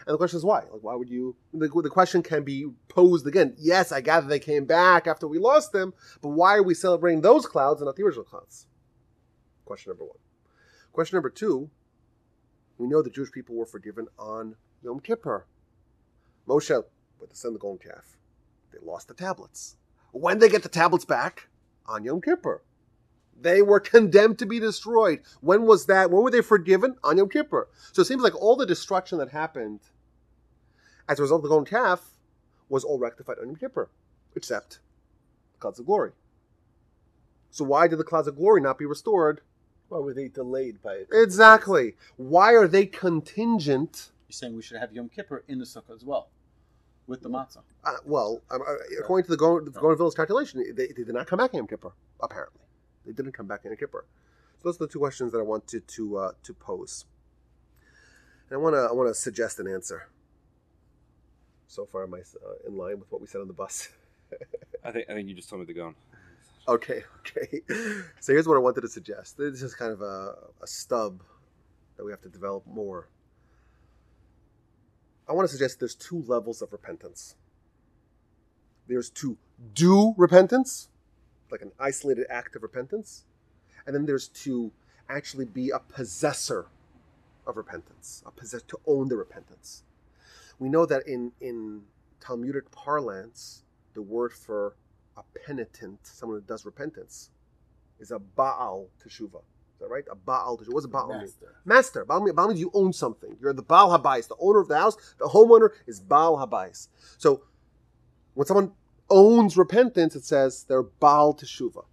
And the question is why? Like, why would you? The, the question can be posed again. Yes, I gather they came back after we lost them, but why are we celebrating those clouds and not the original clouds? Question number one. Question number two. We know the Jewish people were forgiven on Yom Kippur. Moshe, the son of the golden calf, they lost the tablets. When they get the tablets back on Yom Kippur, they were condemned to be destroyed. When was that? When were they forgiven? On Yom Kippur. So it seems like all the destruction that happened as a result of the golden calf was all rectified on Yom Kippur, except the clouds of glory. So why did the clouds of glory not be restored? Why were they delayed by it? Exactly. Why are they contingent? You're saying we should have Yom Kippur in the sukkah as well, with the matzah. Uh, well, um, uh, according to the Gaon the Gaon of Vilna's calculation, they, they did not come back in Yom Kippur, apparently. They didn't come back in Yom Kippur. So those are the two questions that I wanted to uh, to pose. And I want to I want to suggest an answer. So far, am I uh, in line with what we said on the bus? (laughs) I think I think you just told me to go on. Okay, (laughs) okay. So here's what I wanted to suggest. This is kind of a, a stub that we have to develop more. I want to suggest there's two levels of repentance. There's to do repentance, like an isolated act of repentance, and then there's to actually be a possessor of repentance, a possess to own the repentance. We know that in in Talmudic parlance, the word for a penitent, someone who does repentance, is a Baal Teshuvah. Is that right? A Baal Teshuvah. What's a Baal mean? Master. Master. Baal, mean- Baal means you own something. You're the Baal Habayis, the owner of the house. The homeowner is Baal Habayis. So when someone owns repentance, it says they're Baal Teshuvah.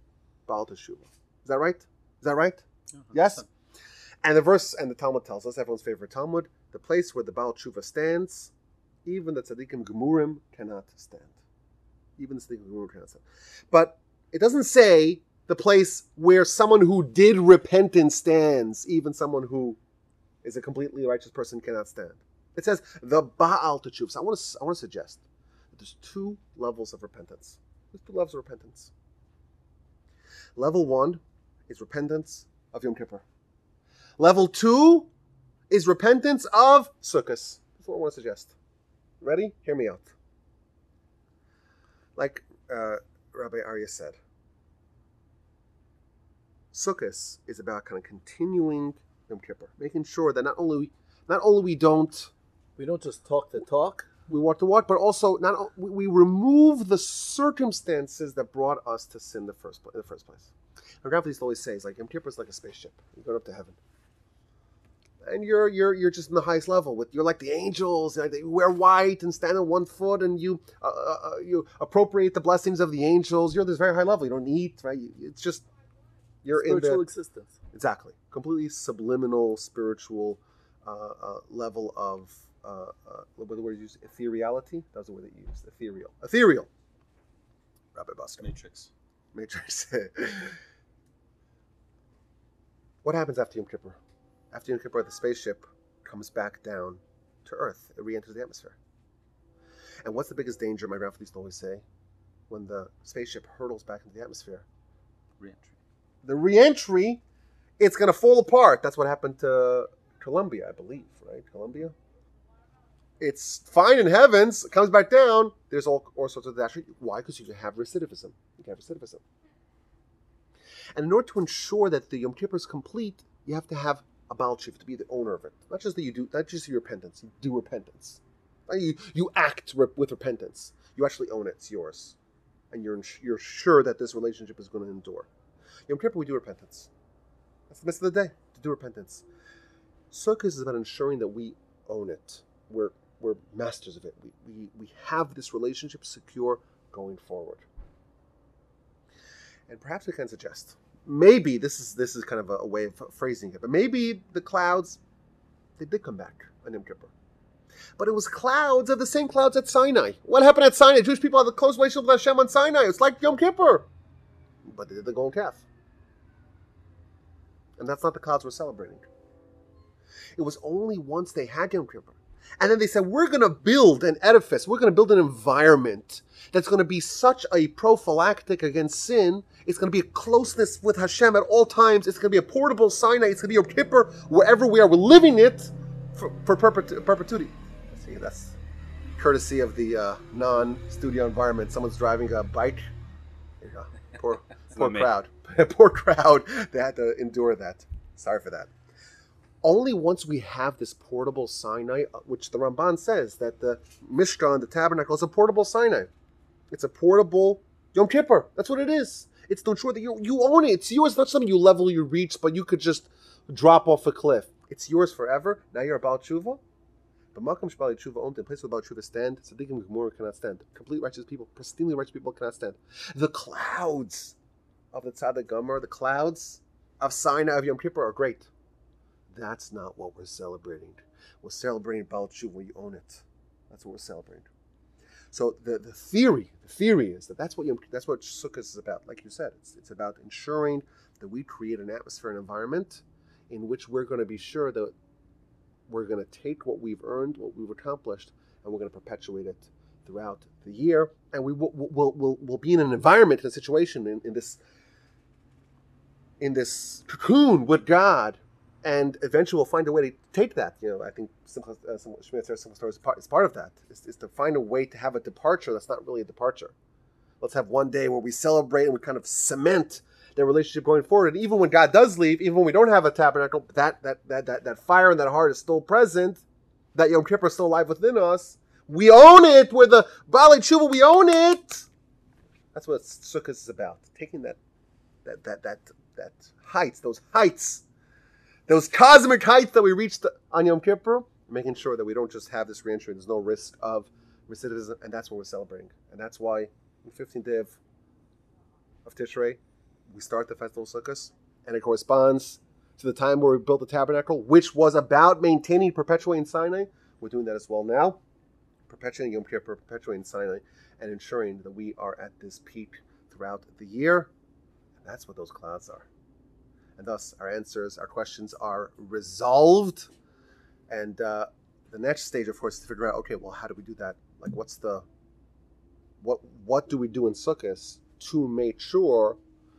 Baal Teshuvah. Is that right? Is that right? Yes? And the verse and the Talmud tells us, everyone's favorite Talmud, the place where the Baal Tshuva stands, even the Tzaddikim Gemurim cannot stand. Even the Tzaddikim Gemurim cannot stand. But it doesn't say the place where someone who did repentance stands, even someone who is a completely righteous person cannot stand. It says the Baal Tshuva. So I want to, I want to suggest that there's two levels of repentance. There's two levels of repentance. Level one is repentance of Yom Kippur. Level two is repentance of Sukkot. That's what I want to suggest. Ready? Hear me out. Like uh, Rabbi Arya said, Sukkot is about kind of continuing Yom Kippur, making sure that not only not only we don't We don't just talk the talk. we walk the walk, but also not we we remove the circumstances that brought us to sin the first in the first place. And to always say, "It's like Yom Kippur is like a spaceship. You're going up to heaven, and you're you're you're just in the highest level. With you're like the angels. Like you wear white and stand on one foot, and you uh, uh, uh, you appropriate the blessings of the angels. You're this very high level. You don't eat, right? You, it's just you're in Spiritual the existence. exactly completely subliminal spiritual uh, uh, level of uh, uh, what the word you use ethereality that was the word that you used ethereal ethereal Rabbi Busker Matrix. Matrix (laughs) what happens after Yom Kippur after Yom Kippur the spaceship comes back down to Earth it re-enters the atmosphere and what's the biggest danger my grandfather used to always say when the spaceship hurtles back into the atmosphere Reentry. the reentry, it's going to fall apart. That's what happened to Columbia, I believe, right? Columbia. It's fine in heavens, it comes back down. There's all, all sorts of disaster. Why? Because you have recidivism. You can have recidivism. And in order to ensure that the Yom Kippur is complete, you have to have a Chief to be the owner of it. Not just that you do, not just your repentance. You do repentance. You you act with repentance. You actually own it. It's yours, and you're you're sure that this relationship is going to endure. Yom Kippur, we do repentance. That's the message of the day, to do repentance. Sukkot is about ensuring that we own it. We're, we're masters of it. We, we, we have this relationship secure going forward. And perhaps we can suggest, maybe this is this is kind of a, a way of phrasing it, but maybe the clouds They did come back on Yom Kippur. But it was clouds of the same clouds at Sinai. What happened at Sinai? Jewish people had the close relationship with Hashem on Sinai. It's like Yom Kippur. But they did the golden calf. And that's not the clouds we're celebrating. It was only once they had Yom Kippur. And then they said, we're going to build an edifice. We're going to build an environment that's going to be such a prophylactic against sin. It's going to be a closeness with Hashem at all times. It's going to be a portable Sinai. It's going to be Yom Kippur wherever we are. We're living it for, for perpetu- perpetuity. See, that's courtesy of the uh, non-studio environment. Someone's driving a bike. Go. Poor, (laughs) poor crowd. (laughs) poor crowd. They had to endure that. Sorry for that. Only once we have this portable Sinai, uh, which the Ramban says that the Mishkan, the tabernacle, is a portable Sinai. It's a portable Yom Kippur. That's what it is. It's to ensure that you you own it. It's yours. Not something you level, you reach, but you could just drop off a cliff. It's yours forever. Now you're about tshuva. But Malcolm Shbali Tshuva owned in place where about Tshuva stand. And Gemara cannot stand. Complete righteous people, pristinely righteous people cannot stand. The clouds of the Tzaddik Gamur, the clouds of Sinai of Yom Kippur are great. That's not what we're celebrating. We're celebrating Baal Tshuva when you own it. That's what we're celebrating. So the, the theory, the theory is that that's what Yom, that's what Sukkot is about. Like you said, it's, it's about ensuring that we create an atmosphere and environment in which we're going to be sure that we're going to take what we've earned, what we've accomplished, and we're going to perpetuate it throughout the year. And we will will will will be in an environment, in a situation, in, in this in this cocoon with God, and eventually we'll find a way to take that. You know, I think Simcha, uh, Torah is part, is part of that. Is, is to find a way to have a departure that's not really a departure. Let's have one day where we celebrate and we kind of cement their relationship going forward. And even when God does leave, even when we don't have a tabernacle, that that that that, that fire in that heart is still present. That Yom Kippur is still alive within us. We own it. We're the Bali Tshuva. We own it. That's what Sukkot is about. Taking that that that that that heights, those heights, those cosmic heights that we reached on Yom Kippur, making sure that we don't just have this reentry. There's no risk of recidivism, and that's what we're celebrating. And that's why on the 15th day of, of Tishrei, we start the festival of Sukkot, and it corresponds to the time where we built the tabernacle, which was about maintaining, perpetuating Sinai. We're doing that as well now, perpetuating Yom Kippur, perpetuating Sinai, and ensuring that we are at this peak throughout the year. That's what those clouds are. And thus, our answers, our questions are resolved. And uh, the next stage, of course, is to figure out, okay, well, how do we do that? Like, what's the what what do we do in Sukkot to make sure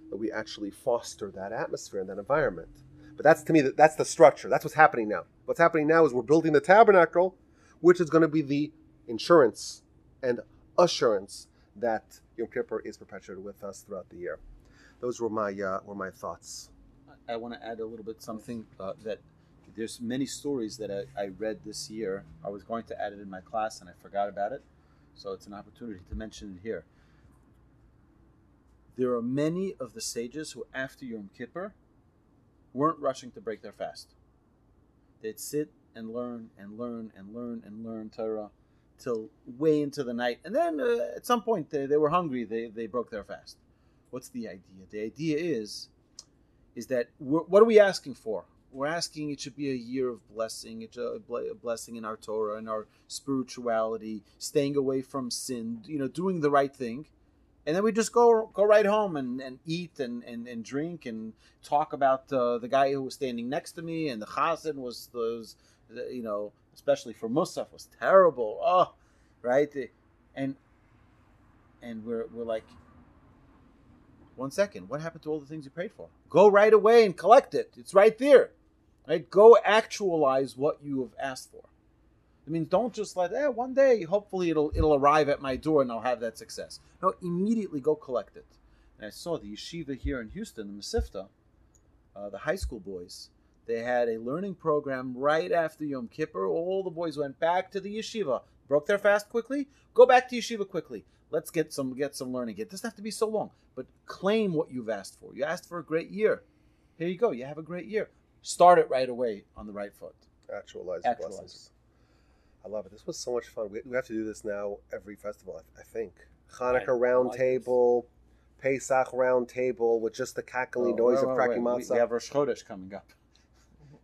that we actually foster that atmosphere and that environment? But that's to me that that's the structure. That's what's happening now. What's happening now is we're building the tabernacle, which is going to be the insurance and assurance that Yom Kippur is perpetuated with us throughout the year. Those were my uh, were my thoughts. I want to add a little bit something uh, that there's many stories that I, I read this year. I was going to add it in my class and I forgot about it, so it's an opportunity to mention it here. There are many of the sages who, after Yom Kippur, weren't rushing to break their fast. They'd sit and learn and learn and learn and learn Torah till way into the night, and then uh, at some point they, they were hungry. They they broke their fast. What's the idea? The idea is is that what are we asking for? We're asking it should be a year of blessing, it's a a blessing in our Torah and our spirituality, staying away from sin, you know, doing the right thing. And then we just go go right home and, and eat and, and, and drink and talk about uh, the guy who was standing next to me and the chazan was those, you know, especially for Musaf was terrible. Oh, right, and and we're we're like, one second. What happened to all the things you prayed for? Go right away and collect it. It's right there. Right? Go actualize what you have asked for. I mean, don't just let, eh, one day, hopefully it'll it'll arrive at my door and I'll have that success. No, immediately go collect it. And I saw the yeshiva here in Houston, the Mesivta, uh, the high school boys. They had a learning program right after Yom Kippur. All the boys went back to the yeshiva, broke their fast quickly. Go back to yeshiva quickly. Let's get some get some learning. It doesn't have to be so long, but claim what you've asked for. You asked for a great year. Here you go. You have a great year. Start it right away on the right foot. Actualize Actualize. blessings. I love it. This was so much fun. We, we have to do this now every festival, I, I think. Hanukkah I round like table, Pesach round table with just the cackling Oh, noise wait, of cracking wait. Matzah. We have Rosh Chodesh coming up.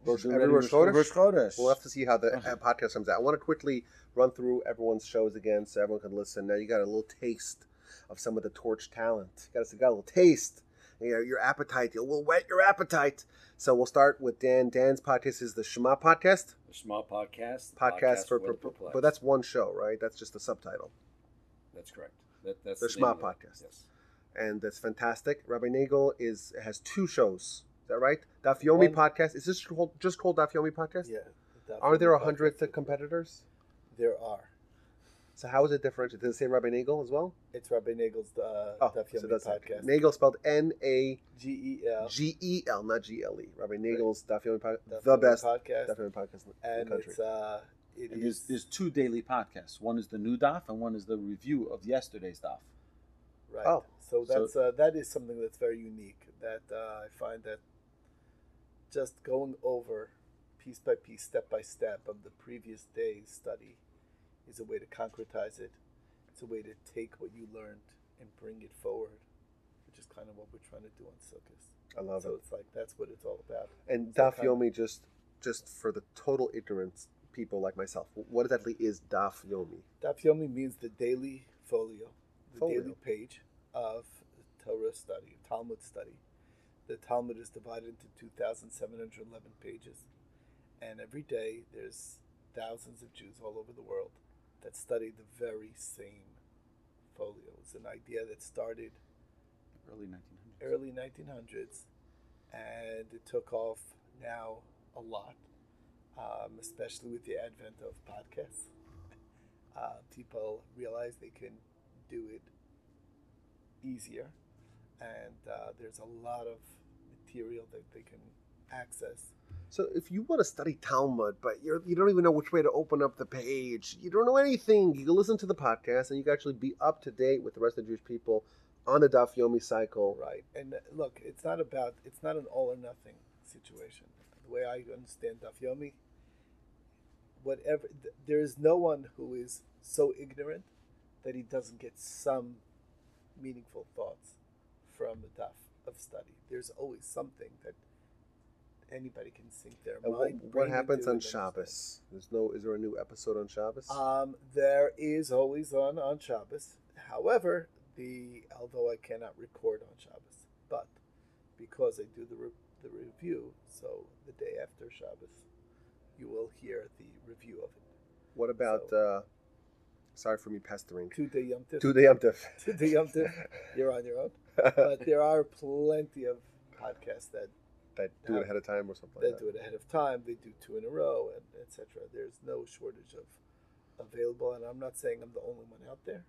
Rosh, every Rosh Chodesh? Rosh Chodesh. We'll have to see how the (laughs) uh, podcast comes out. I want to quickly run through everyone's shows again so everyone can listen. Now you got a little taste of some of the torch talent. You got, got a little taste. You know, your appetite. It will whet your appetite. So we'll start with Dan. Dan's podcast is the Shema podcast. The Shema podcast. the Podcast, for, the perplexed. but that's one show, right? That's just the subtitle. that's correct. That, that's The name Shema podcast. Yes. and that's fantastic. Rabbi Nagel is has two shows. Is that right? Daf Yomi One- podcast. Is this called, just called Daf Yomi podcast? Yeah. the Are there a hundred podcast. competitors? There are. So how is it different? Does it say Rabbi Nagel as well? It's Rabbi Nagel's uh, Oh, Daf so that's podcast. Nagel spelled N A G E L. G E L, not G L E. Rabbi Nagel's Daf Yomi podcast, the best podcast. Daf Yomi podcast in and the country. it's uh, it And there's, is- there's two daily podcasts. One is the new daf, and one is the review of yesterday's daf. Right. Oh. So So- that's uh, that is something that's very unique. That uh, I find that just going over piece by piece, step by step of the previous day's study is a way to concretize it. It's a way to take what you learned and bring it forward, which is kind of what we're trying to do on Sukkot. I love so it. it's like that's what it's all about. And so Daf Yomi, just just for the total ignorance people like myself, what exactly is Daf Yomi? Daf Yomi means the daily folio, the Folio. daily page of Torah study, Talmud study. The Talmud is divided into 2,711 pages. And every day there's thousands of Jews all over the world that study the very same folio. It's an idea that started Early 1900s. early 1900s and it took off now a lot, um, especially with the advent of podcasts. (laughs) Uh, people realize they can do it easier, and uh, there's a lot of material that they can access. So if you want to study Talmud, but you're, you don't even know which way to open up the page, you don't know anything, you can listen to the podcast and you can actually be up to date with the rest of the Jewish people on the Daf Yomi cycle. Right. And uh, look, it's not about, it's not an all or nothing situation. The way I understand Daf Yomi, whatever, th- there is no one who is so ignorant that he doesn't get some meaningful thoughts from the Daf of study. There's always something that anybody can sink their And what, mind. what happens on. Shabbos? There's no. Is there a new episode on Shabbos? Um, there is always on on Shabbos. However, the although I cannot record on Shabbos, but because I do the re- the review, so the day after Shabbos, you will hear the review of it. what about? Uh, sorry for me pestering. To the Yom Tif. To the Yom Tif. To the Yom Tif. You're on your own, (laughs) but there are plenty of podcasts that that do it ahead of time or something that like do it ahead of time. They do two in a row, and etc. There's no shortage of available, and I'm not saying I'm the only one out there.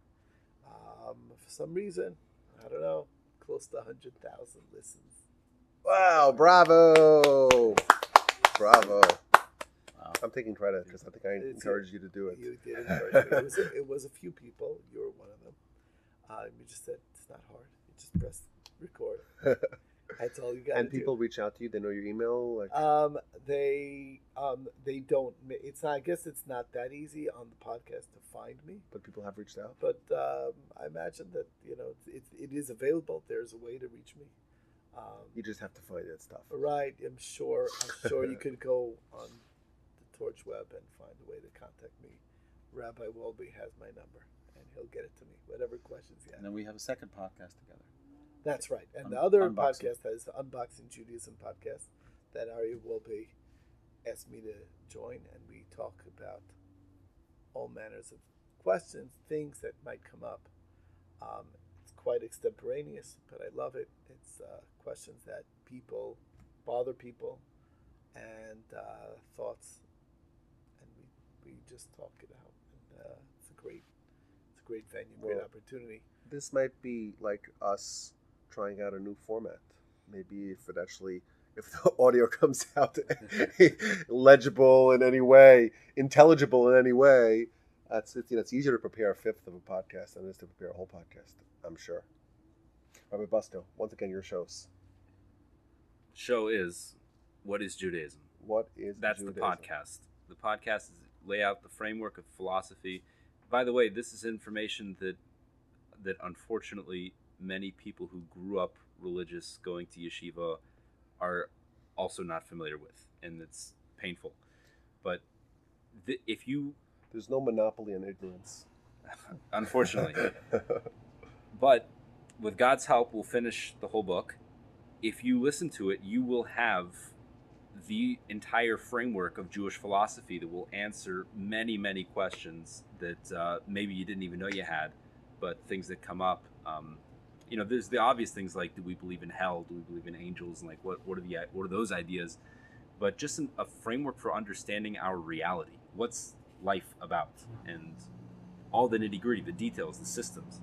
Um, for some reason, I don't know, close to hundred thousand listens. Wow! Bravo! Bravo! Wow. I'm taking credit because I think I It's- encouraged you to do it. You did (laughs) encourage me. It was, a, it was a few people. You were one of them. Um, you just said it's not hard. You just press record. (laughs) That's all you got. and people reach out to you. They know your email. Like, Um, they um they don't. It's not. I guess it's not that easy on the podcast to find me. but people have reached out. but um, I imagine that you know it, it is available. There's a way to reach me. Um, You just have to find that stuff. right, I'm sure. I'm sure you (laughs) could go on the Torch Web and find a way to contact me. Rabbi Wolbe has my number, and he'll get it to me. Whatever questions you have. And then we have a second podcast together. That's right. And Un- the other Unboxing. podcast that is the Unboxing Judaism podcast that Ari will be asked me to join, and we talk about all manners of questions, things that might come up. Um, it's quite extemporaneous, but I love it. It's uh, questions that people bother people, and uh, thoughts, and we we just talk it out. And uh, it's a great, it's a great venue, great Well, opportunity. This might be like us trying out a new format. Maybe if it actually, if (laughs) the audio comes out (laughs) legible in any way, intelligible in any way, that's it's, you know, it's easier to prepare a fifth of a podcast than it is to prepare a whole podcast. I'm sure. Rabbi Busto, once again, your shows. Show is what is Judaism? What is That's the podcast. The podcast is lay out the framework of philosophy. By the way, this is information that that unfortunately many people who grew up religious going to yeshiva are also not familiar with, and it's painful. But th- if you, There's no monopoly on ignorance. (laughs) unfortunately, but with God's help, we'll finish the whole book. If you listen to it, you will have the entire framework of Jewish philosophy that will answer many, many questions that uh, maybe you didn't even know you had, but things that come up. Um, you know, there's the obvious things like, do we believe in hell? Do we believe in angels? And like, what what are the what are those ideas? But just an, a framework for understanding our reality. What's life about? And all the nitty gritty, the details, the systems.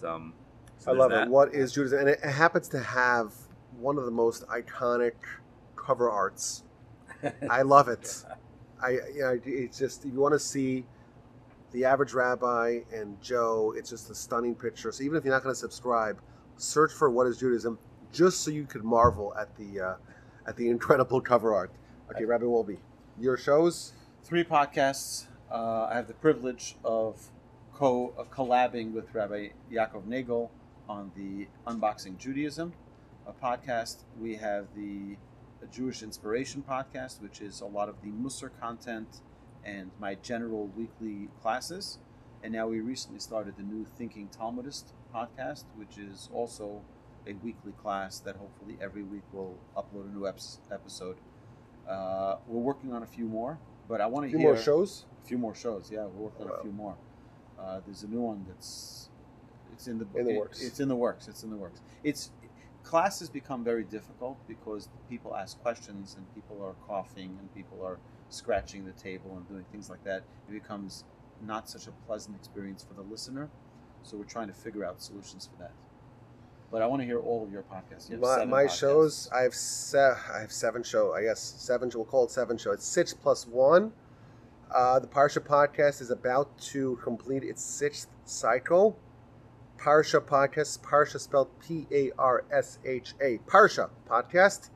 So, um, so I love that. it. What is Judaism? And it happens to have one of the most iconic cover arts. (laughs) I love it. I, you know, it's just if you want to see the average rabbi and Joe, it's just a stunning picture. So even if you're not going to subscribe, search for what is Judaism, just so you could marvel at the uh, at the (laughs) incredible cover art. Okay, Rabbi Wolbe, your shows. Three podcasts. Uh, I have the privilege of co of collabing with Rabbi Yaakov Nagel on the Unboxing Judaism a podcast. We have the Jewish Inspiration podcast, which is a lot of the Musser content and my general weekly classes. And now we recently started the new Thinking Talmudist podcast, which is also a weekly class that hopefully every week will upload a new eps- episode. Uh, we're working on a few more, but I want A to few hear more shows. a few more shows. Yeah, we're working on a few more. Uh, there's a new one that's it's in the In the it- works. It's in the works. It's in the works. It's classes become very difficult because people ask questions and people are coughing and people are scratching the table and doing things like that. It becomes not such a pleasant experience for the listener. So we're trying to figure out solutions for that. But I want to hear all of your podcasts. You My, my podcasts. shows, I have se- I have seven show. I guess seven. We'll call it seven show. It's six plus one. Uh, the Parsha podcast is about to complete its sixth cycle. Parsha podcast, Parsha spelled P A R S H A. Parsha podcast.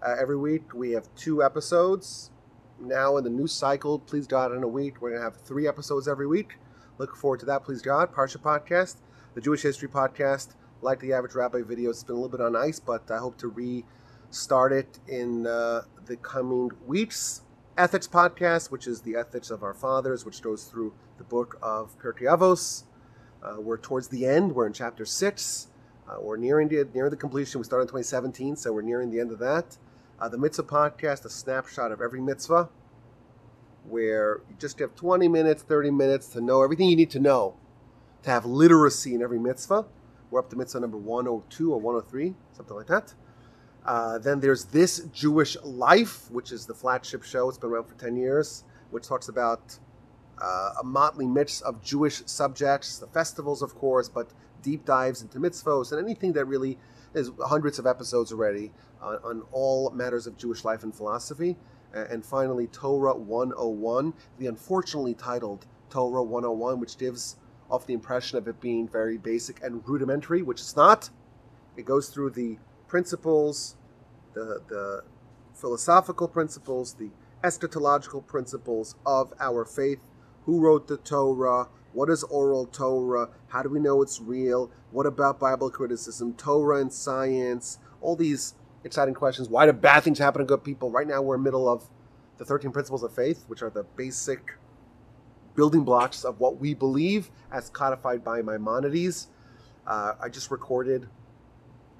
Uh, every week we have two episodes. Now in the new cycle, please God, in a week. We're gonna have three episodes every week. Look forward to that, please God. Parsha podcast, the Jewish History podcast. Like the average rabbi video it's been a little bit on ice but i hope to restart it in uh, the coming weeks. Ethics podcast which is the ethics of our fathers which goes through the book of Pirkei Avos. Uh, we're towards the end. We're in chapter 6 uh, we're nearing the, near the completion. We started in 2017 so we're nearing the end of that uh, the mitzvah podcast a snapshot of every mitzvah where you just have 20 minutes 30 minutes to know everything you need to know to have literacy in every mitzvah we're up to mitzvah number 102 or 103, something like that. Uh, then there's This Jewish Life, which is the flagship show. It's been around for 10 years, which talks about uh, a motley mix of Jewish subjects, the festivals, of course, but deep dives into mitzvahs and anything that really is hundreds of episodes already on, on all matters of Jewish life and philosophy. And finally, Torah 101, the unfortunately titled Torah 101, which gives off the impression of it being very basic and rudimentary, which it's not. It goes through the principles, the, the philosophical principles, the eschatological principles of our faith. Who wrote the Torah? What is oral Torah? How do we know it's real? What about Bible criticism, Torah and science? All these exciting questions. Why do bad things happen to good people? Right now, we're in the middle of the 13 principles of faith, which are the basic building blocks of what we believe as codified by Maimonides. Uh, I just recorded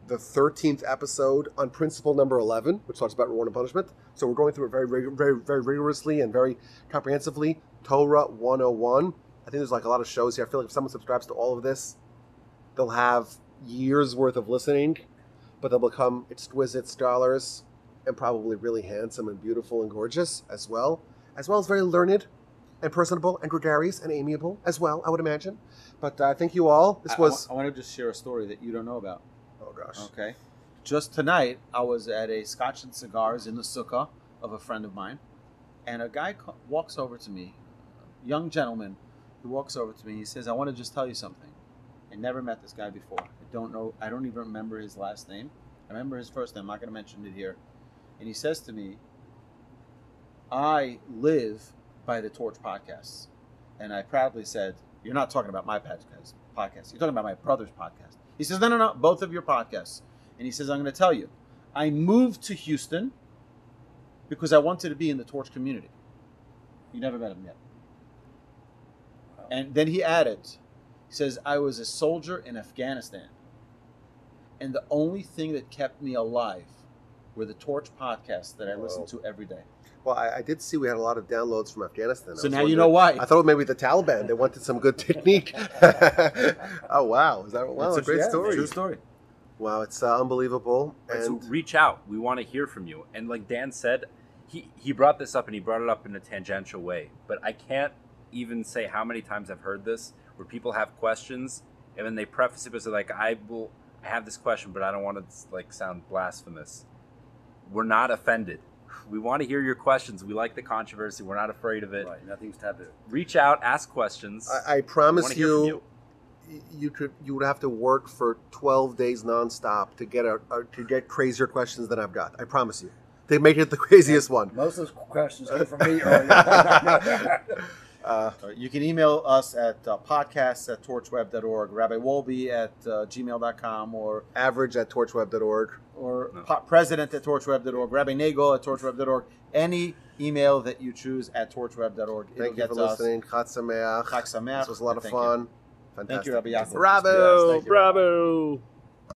the 13th episode on principle number 11, which talks about reward and punishment. So we're going through it very, very, very, very rigorously and very comprehensively. Torah 101. I think there's like a lot of shows here. I feel like if someone subscribes to all of this, they'll have years worth of listening, but they'll become exquisite scholars and probably really handsome and beautiful and gorgeous as well, as well as very learned and personable and gregarious and amiable as well, I would imagine. But uh, thank you all. This I- I was. wa- I, want to just share a story that you don't know about. oh gosh. Okay. Just tonight, I was at a Scotch and Cigars in the sukkah of a friend of mine, and a guy co- walks over to me, a young gentleman, he walks over to me. He says, "I want to just tell you something. I never met this guy before. I don't know. I don't even remember his last name. I remember his first name. I'm not going to mention it here." And he says to me, "I live by the Torch podcasts," and I proudly said, "You're not talking about my podcast. Podcast. You're talking about my brother's podcast." He says, "No, no, no. Both of your podcasts." And he says, I'm going to tell you, I moved to Houston because I wanted to be in the torch community. You never met him yet. And then he added, he says, I was a soldier in Afghanistan. And the only thing that kept me alive were the Torch podcasts that I listened to every day. Well, I, I did see we had a lot of downloads from Afghanistan. So now you know why. I thought maybe the Taliban. They wanted some good technique. (laughs) oh wow, is that wow? It's a great yeah, story. True story. Wow, it's uh, unbelievable. Right, so And reach out. We want to hear from you. And like Dan said, he he brought this up and he brought it up in a tangential way. But I can't even say how many times I've heard this where people have questions and then they preface it with like I will I have this question, but I don't want to like sound blasphemous. We're not offended. We want to hear your questions. We like the controversy. We're not afraid of it. Right, nothing's taboo. Reach out, ask questions. I, I promise wanna hear from you, you could you would have to work for twelve days nonstop to get a, a to get crazier questions than I've got. I promise you. They make it the (laughs) craziest one. Most of those questions came from me (laughs) earlier. (laughs) Uh, Uh, you can email us at uh, podcasts at torchweb.org, Rabbi Wolbe at uh, gmail.com, or average at torchweb.org. or No. po- president at torchweb.org, Rabbi Nagel at torchweb.org. Any email that you choose at torchweb.org. It'll Thank you for listening. Chag Sameach. Chag Sameach. This was a lot of Thank you. fun. Thank you, Rabbi Yaakov. Bravo! Thank you. bravo!